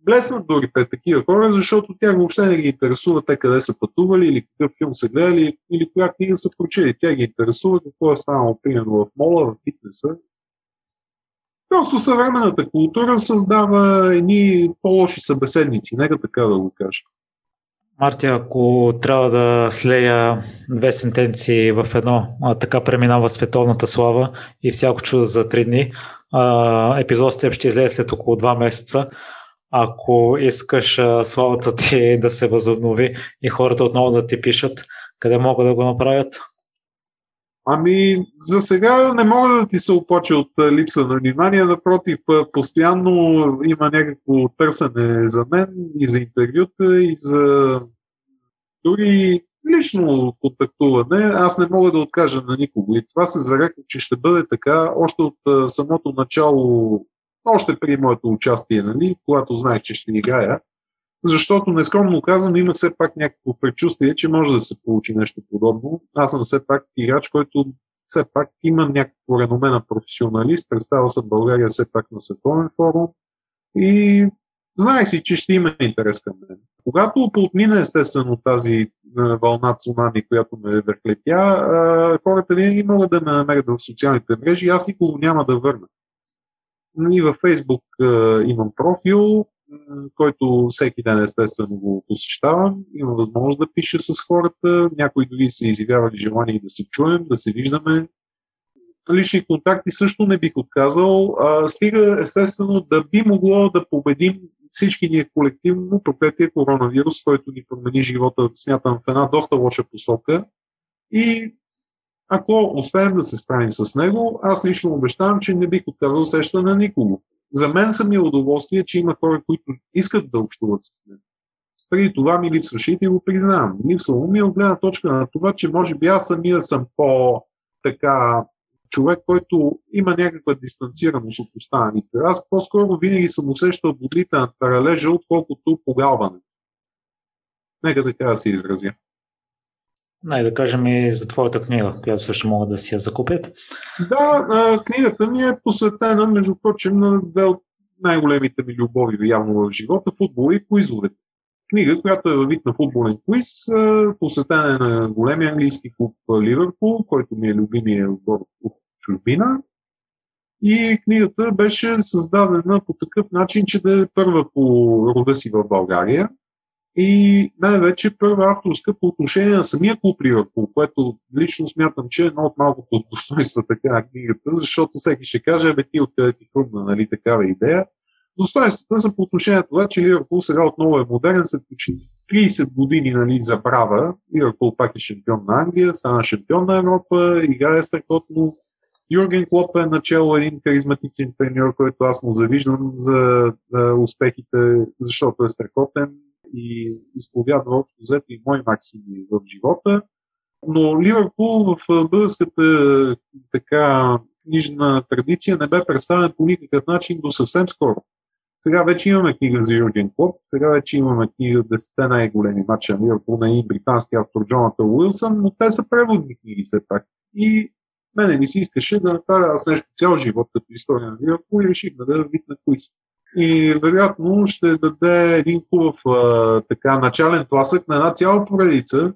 блеснат дори пред такива хора, защото тях въобще не ги интересува те къде са пътували или какъв филм са гледали или коя книга са прочели. Тя ги интересува какво е станало примерно в мола, в фитнеса. Просто съвременната култура създава едни по-лоши събеседници, нека така да го кажа. Марти, ако трябва да слея две сентенции в едно, а, така преминава световната слава и всяко чудо за три дни. А, епизод с теб ще излезе след около два месеца. Ако искаш а, славата ти да се възобнови и хората отново да ти пишат, къде могат да го направят? Ами, за сега не мога да ти се оплача от липса на внимание, напротив, постоянно има някакво търсене за мен и за интервюта, и за дори лично контактуване. Аз не мога да откажа на никого. И това се зареках, че ще бъде така още от самото начало, още при моето участие, нали, когато знаех, че ще играя защото нескромно казвам, има все пак някакво предчувствие, че може да се получи нещо подобно. Аз съм все пак играч, който все пак има някакво реноме на професионалист, представя се България все пак на световен форум и знаех си, че ще има интерес към мен. Когато поотмина естествено тази вълна цунами, която ме върхлетя, хората винаги могат да ме намерят в социалните мрежи аз никога няма да върна. И във Фейсбук имам профил, който всеки ден естествено го посещавам. Има възможност да пиша с хората. Някои дори са изявявали желание да се чуем, да се виждаме. Лични контакти също не бих отказал. А, стига естествено да би могло да победим всички ние колективно проклетия коронавирус, който ни промени живота, смятам, в една доста лоша посока. И ако успеем да се справим с него, аз лично обещавам, че не бих отказал сещане на никого за мен са ми удоволствие, че има хора, които искат да общуват с мен. Преди това ми липсваше и го признавам. Липсвало ми е от гледна точка на това, че може би аз самия съм по така човек, който има някаква дистанцираност от останалите. Аз по-скоро винаги съм усещал бодлите на паралежа, отколкото погалване. Нека така да се изразя. Най да кажем и за твоята книга, която също могат да си я закупят. Да, книгата ми е посветена, между прочим, на две от най-големите ми любови явно в живота футбол и куизовете. Книга, която е във вид на футболен куиз, посветена е на големия английски клуб Ливърпул, който ми е любимия отбор в чужбина. И книгата беше създадена по такъв начин, че да е първа по рода си в България и най-вече първа авторска по отношение на самия клуб Ливърпул, което лично смятам, че е едно от малкото от достоинства така на книгата, защото всеки ще каже, бе ти откъде ти хрумна, нали, такава идея. Достоинствата са по отношение на това, че Ливърпул сега отново е модерен, след почти 30 години нали, забрава. Ливърпул пак е шампион на Англия, стана шампион на Европа, играе страхотно. Юрген Клоп е начало един харизматичен треньор, който аз му завиждам за, за успехите, защото е страхотен и изповядва общо взето и мои максими в живота. Но Ливърпул в българската така книжна традиция не бе представен по никакъв начин до съвсем скоро. Сега вече имаме книга за Юрген Клоп, сега вече имаме книга 10 най-големи матча на Ливърпул на един британски автор Джоната Уилсън, но те са преводни книги все пак. И Мене ми се искаше да направя аз нещо цял живот като история на Ливърпул и реших да вид на квиз. И вероятно ще даде един хубав а, така, начален тласък на една цяла поредица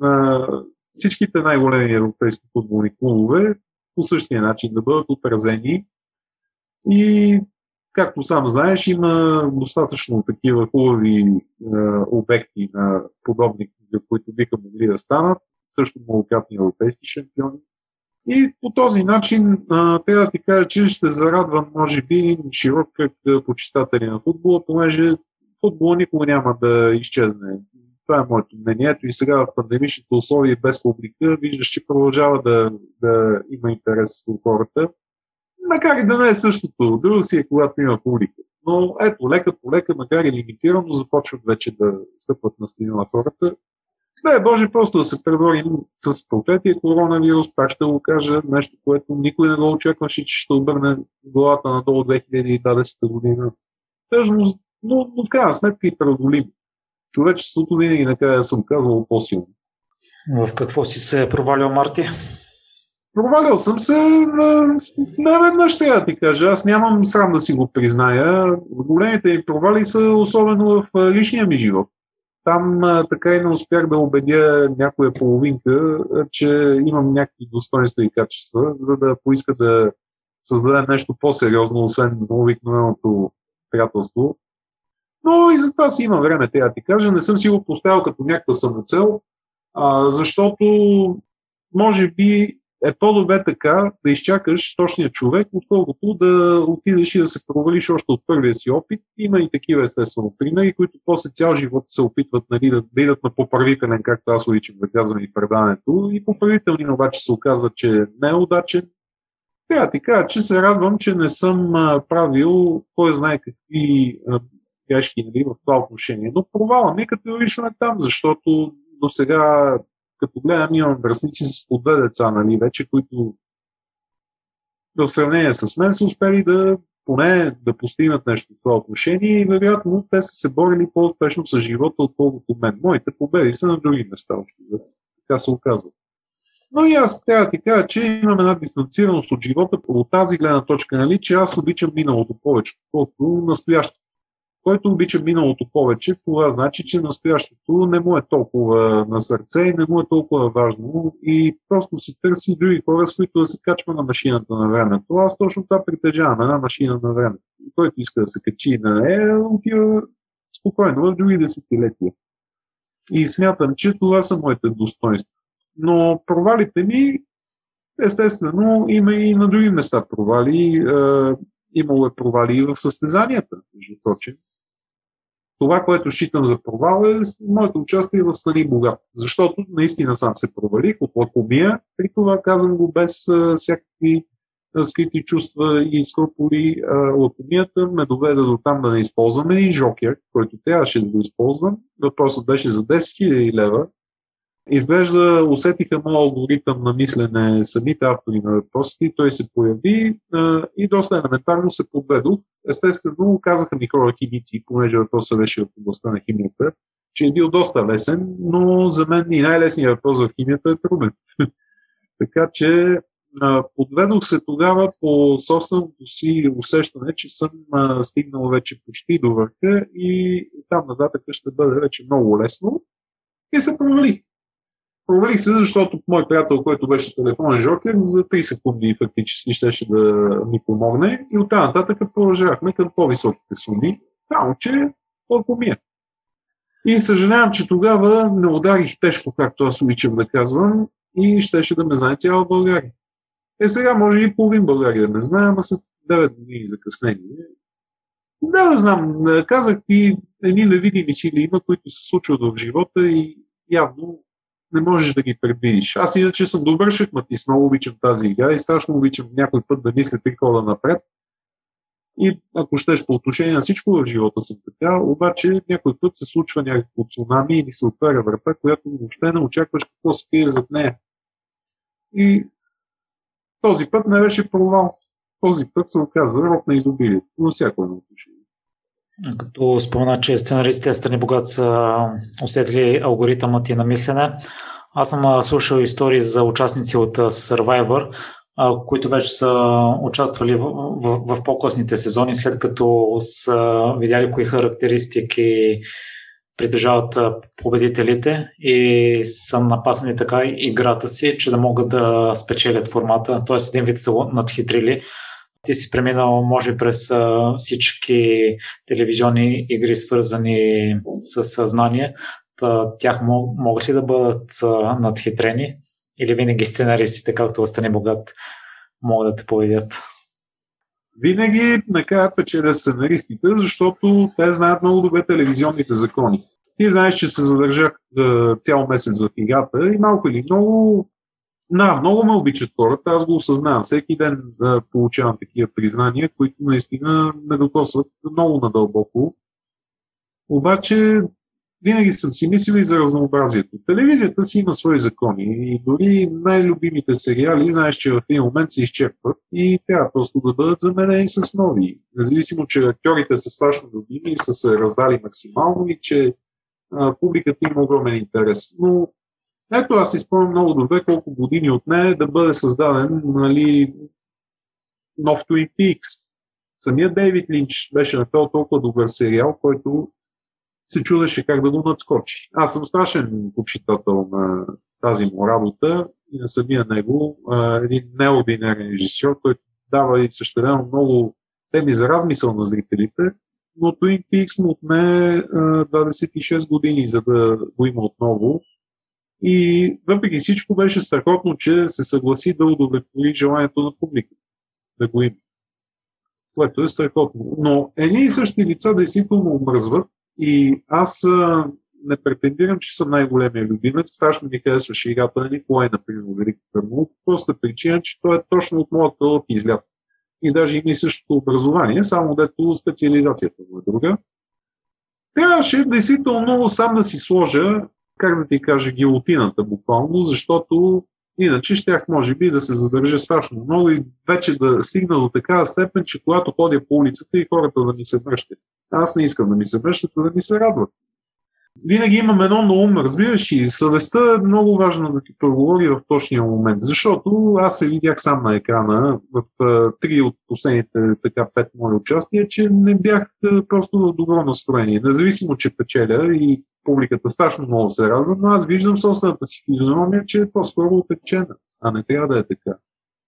на всичките най-големи европейски футболни клубове по същия начин да бъдат отразени. И както сам знаеш, има достатъчно такива хубави е, обекти на подобни които биха могли да станат, също многократни европейски шампиони. И по този начин трябва да ти кажа, че ще зарадвам, може би, широк кръг почитатели на футбола, понеже футбола никога няма да изчезне. Това е моето мнение. И сега в пандемичните условия без публика виждаш, че продължава да, да има интерес у хората. Макар и да не е същото. Друго си е, когато има публика. Но ето, лека по лека, макар и лимитирано, започват вече да стъпват на страни на хората. Да Боже просто да се преборим с проклетия коронавирус, пак ще го кажа, нещо, което никой не го очакваше, че ще обърне с главата надолу 2020 година. Тъжно, но, но в крайна сметка и преодолим. Човечеството винаги накрая съм казвал по-силно. В какво си се е провалил, Марти? Провалил съм се не веднъж, трябва да ти кажа. Аз нямам срам да си го призная. Големите ми провали са особено в личния ми живот. Там така и не успях да убедя някоя половинка, че имам някакви достоинства и качества, за да поиска да създаде нещо по-сериозно, освен обикновеното приятелство. Но и за това си има време, трябва да ти кажа. Не съм си го поставил като някаква самоцел, а, защото може би е по-добре така да изчакаш точния човек, отколкото да отидеш и да се провалиш още от първия си опит. Има и такива естествено примери, които после цял живот се опитват нали, да, да идат на поправителен, както аз обичам да казвам и предаването, и поправителни обаче се оказва, че не е удачен. Трябва ти кажа, че се радвам, че не съм правил кой знае какви грешки нали, в това отношение. Но провала ми категорично е там, защото до сега като гледам, имам връзници с по две деца, нали, вече, които в сравнение с мен са успели да поне да постигнат нещо в това отношение и вероятно те са се борили по-успешно с живота, отколкото мен. Моите победи са на други места, още така се оказва. Но и аз трябва да ти кажа, че имам една дистанцираност от живота от тази гледна точка, нали, че аз обичам миналото повече, отколкото настоящето който обича миналото повече, това значи, че настоящето не му е толкова на сърце и не му е толкова важно и просто си търси други хора, с които да се качва на машината на времето. Аз точно това притежавам, една машина на времето. Който иска да се качи на нея, отива спокойно в други десетилетия. И смятам, че това са моите достоинства. Но провалите ми, естествено, има и на други места провали. Е, имало е провали и в състезанията, между прочим това, което считам за провал е моето участие в Стани Богат. Защото наистина сам се провалих от лакомия. При това казвам го без всякакви скрити чувства и скрупули. Лакомията ме доведе до там да не използвам един жокер, който трябваше да го използвам. Въпросът беше за 10 000 лева Изглежда усетиха моят алгоритъм на мислене самите автори на въпросите, той се появи а, и доста елементарно се подведох. Естествено, казаха ми хора химици, понеже въпросът беше в областта на химията, че е бил доста лесен, но за мен и най-лесният въпрос в химията е труден. така че а, подведох се тогава по собственото си усещане, че съм а, стигнал вече почти до върха и там нататък ще бъде вече много лесно. И се провалих. Провалих се, защото мой приятел, който беше телефонен жокер, за 3 секунди фактически щеше да ми помогне и оттам нататък продължавахме към по-високите суми, само че толкова ми е. И съжалявам, че тогава не ударих тежко, както аз обичам да казвам, и щеше да ме знае цяла България. Е, сега може и половин България да ме знае, ама след 9 години закъснение. Да, да знам. Казах ти, едни невидими сили има, които се случват в живота и явно не можеш да ги предвидиш. Аз иначе съм добър шахматист, много обичам тази игра и страшно обичам някой път да мисля три хода напред. И ако щеш по отношение на всичко в живота съм така, обаче някой път се случва някакво цунами или се отваря врата, която въобще не очакваш какво се крие зад нея. И този път не беше провал. Този път се оказа рок на изобилието, но всяко едно отношение. Като спомена, че сценаристите Страни Богат са усетили алгоритъмът и на мислене, Аз съм слушал истории за участници от Survivor, които вече са участвали в, в, в по-късните сезони, след като са видяли кои характеристики притежават победителите и са напаснали така играта си, че да могат да спечелят формата, т.е. един вид са надхитрили. Ти си преминал, може би, през всички телевизионни игри, свързани с съзнание. Тях могат ли да бъдат надхитрени? Или винаги сценаристите, както остане богат, могат да те поведят? Винаги накрая печелят сценаристите, защото те знаят много добре телевизионните закони. Ти знаеш, че се задържах цял месец в играта и малко или много да, много ме обичат хората, аз го осъзнавам. Всеки ден да получавам такива признания, които наистина ме докосват много надълбоко. Обаче винаги съм си мислил и за разнообразието. Телевизията си има свои закони и дори най-любимите сериали, знаеш, че в един момент се изчерпват и трябва просто да бъдат заменени с нови. Независимо, че актьорите са страшно любими и са се раздали максимално и че а, публиката има огромен интерес. Но ето аз изпомням много добре колко години от нея да бъде създаден нали, нов Twin Peaks. Самият Дейвид Линч беше направил толкова добър сериал, който се чудеше как да го надскочи. Аз съм страшен почитател на тази му работа и на самия него, един неординарен режисьор, който дава и същевременно много теми за размисъл на зрителите, но Twin Peaks му отне 26 години, за да го има отново. И въпреки всичко беше страхотно, че се съгласи да удовлетвори желанието на публиката да го има. Което е страхотно. Но едни и същи лица действително омръзват и аз а, не претендирам, че съм най-големия любимец. Страшно ми харесваше играта на Николай, например, Велики Търнов. Просто причина, че той е точно от моята лъп излят. И даже има и същото образование, само дето специализацията му е друга. Трябваше действително сам да си сложа как да ти кажа, гилотината буквално, защото иначе щях може би да се задържа страшно много и вече да стигна до такава степен, че когато ходя по улицата и хората да ми се връщат. Аз не искам да ми се връщат, а да ми се радват. Винаги имам едно на ум, разбираш, и съвестта е много важно да ти проговори в точния момент, защото аз се видях сам на екрана в три от последните така пет мои участия, че не бях просто в добро настроение. Независимо, че печеля и публиката страшно много се радва, но аз виждам собствената си физиономия, че е по-скоро отечена, а не трябва да е така.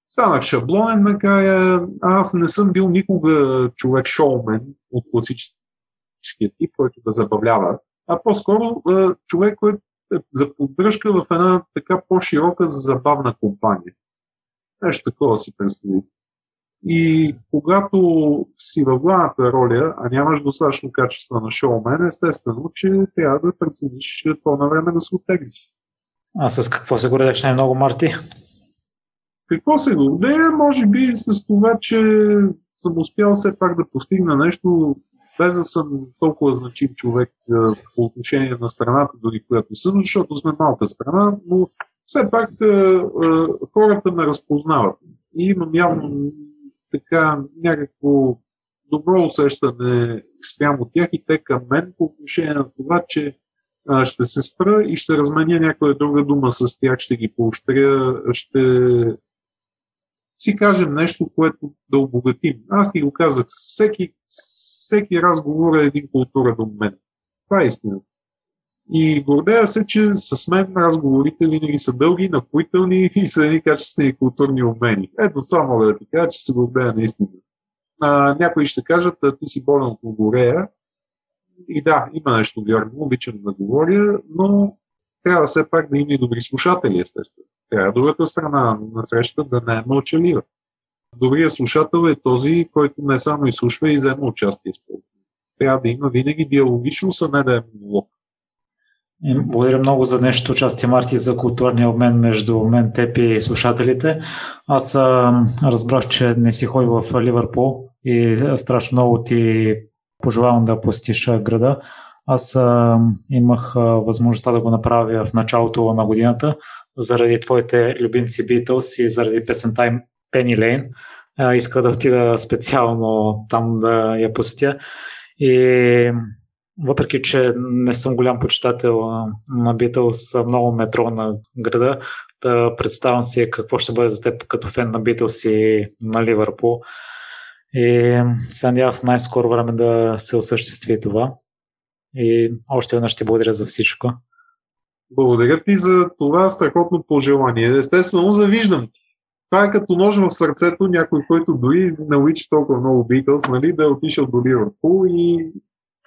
Станах шаблонен накрая. Аз не съм бил никога човек-шоумен от класическия тип, който да забавлява, а по-скоро човек, който е за поддръжка в една така по-широка забавна компания. Нещо такова си представи. И когато си във главната роля, а нямаш достатъчно качество на шоумен, естествено, че трябва да прецениш по време да се оттеглиш. А с какво се гордеш най-много, Марти? Какво се гордея? Може би с това, че съм успял все пак да постигна нещо, без да съм толкова значим човек по отношение на страната, дори която съм, защото сме малка страна, но все пак хората ме разпознават. И имам явно така някакво добро усещане спрямо тях и те към мен по отношение на това, че ще се спра и ще разменя някоя друга дума с тях, ще ги поощря, ще си кажем нещо, което да обогатим. Аз ти го казах, всеки, всеки разговор е един култура до мен. Това е истината. И гордея се, че с мен разговорите винаги са дълги, напоителни и са едни качествени културни умени. Ето само да ти кажа, че се гордея наистина. А, някои ще кажат, а, ти си болен от логорея. И да, има нещо вярно, обичам да говоря, но трябва все пак да има и добри слушатели, естествено. Трябва другата страна на среща да не е мълчалива. Добрият слушател е този, който не само изслушва и взема участие. Трябва да има винаги диалогичност, а не да е монолог. Благодаря много за днешното участие, Марти, за културния обмен между мен, теб и слушателите. Аз разбрах, че не си ходи в Ливърпул и страшно много ти пожелавам да посетиш града. Аз имах възможността да го направя в началото на годината заради твоите любимци Beatles и заради песента Lane. А, иска да отида специално там да я посетя. И въпреки че не съм голям почитател на Битълс, много метро на града, да представям си какво ще бъде за теб като фен на Битълс и на Ливърпул. И се надявам в най-скоро време да се осъществи това. И още веднъж ще благодаря за всичко. Благодаря ти за това страхотно пожелание. Естествено, завиждам ти. Това е като нож в сърцето, някой, който дори обича толкова много Beatles, нали, да е отишъл до Ливърпул и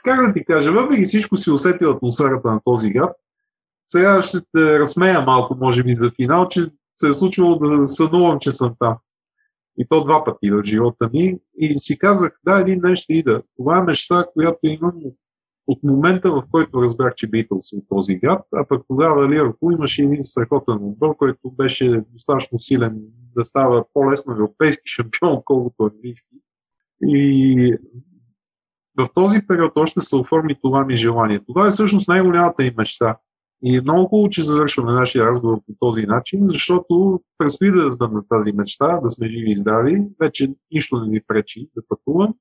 как да ти кажа, въпреки всичко си усетил атмосферата на този град. Сега ще те разсмея малко, може би, за финал, че се е случвало да сънувам, че съм там. И то два пъти в живота ми. И си казах, да, един ден ще ида. Това е мечта, която имам от момента, в който разбрах, че Битълс от този град, а пък тогава Ливърпул имаше един страхотен отбор, който беше достатъчно силен да става по-лесно европейски шампион, отколкото английски. И в този период още се оформи това ми желание. Това е всъщност най-голямата ми мечта. И е много хубаво, че завършваме нашия разговор по този начин, защото предстои да разберем тази мечта, да сме живи и здрави. Вече нищо не ни пречи да пътувам.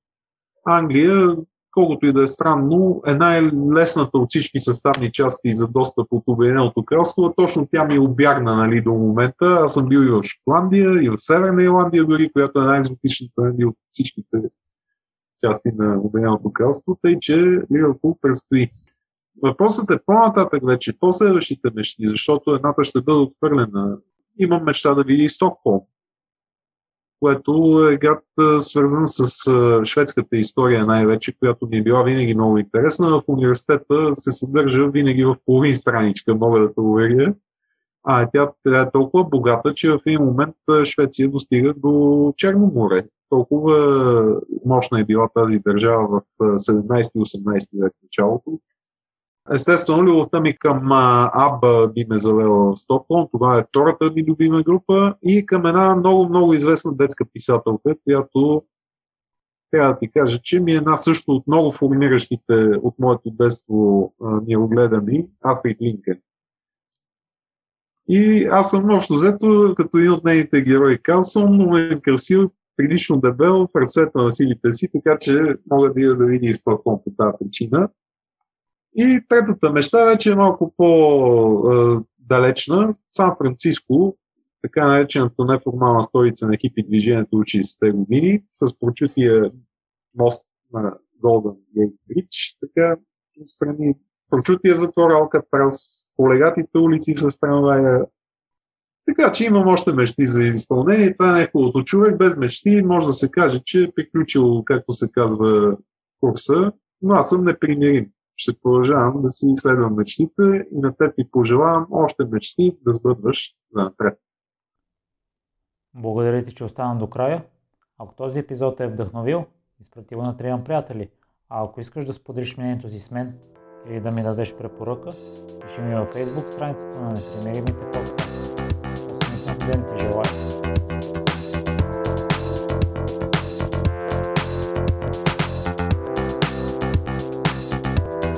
Англия, колкото и да е странно, е най-лесната от всички съставни части за достъп от Обединеното кралство. Точно тя ми е обягна нали, до момента. Аз съм бил и в Шотландия, и в Северна Ирландия дори, която е най-екзотичната нали, от всичките части на Обединеното кралство, тъй че Ливърпул предстои. Въпросът е по-нататък вече, по-следващите мечти, защото едната ще бъде отхвърлена. Имам мечта да види Стокхолм, което е град свързан с шведската история най-вече, която ми е била винаги много интересна. В университета се съдържа винаги в половин страничка, мога да те уверя. А тя, тя е толкова богата, че в един момент Швеция достига до Черно море. Толкова мощна е била тази държава в 17-18 век началото. Естествено, любовта ми към Аба би ме завела в Стокхолм. Това е втората ми любима група и към една много-много известна детска писателка, която трябва да ти кажа, че ми е една също от много формиращите от моето детство ни огледани, Астрид Линкен. И аз съм общо взето, като един от нейните герои Калсон, но ме е красил, прилично дебел в ръцете на силите си, така че мога да ида да видя и Стокхолм по тази причина. И третата мечта вече е малко по-далечна. Сан Франциско, така наречената неформална столица на хипи движението учи с те години, с прочутия мост на Golden Gate Bridge, така страни прочутия затвор Алкатрас, полегатите улици с трамвая. Така че имам още мечти за изпълнение. Това е неговото човек без мечти. Може да се каже, че е приключил, както се казва, курса, но аз съм непримирим. Ще продължавам да си изследвам мечтите и на теб ти пожелавам още мечти да сбъдваш за напред. Благодаря ти, че остана до края. Ако този епизод е вдъхновил, изпрати го на трима приятели. А ако искаш да споделиш мнението си с мен, или да ми дадеш препоръка, пиши ми във Facebook страницата на Непримиримите подкаст. Осъмих на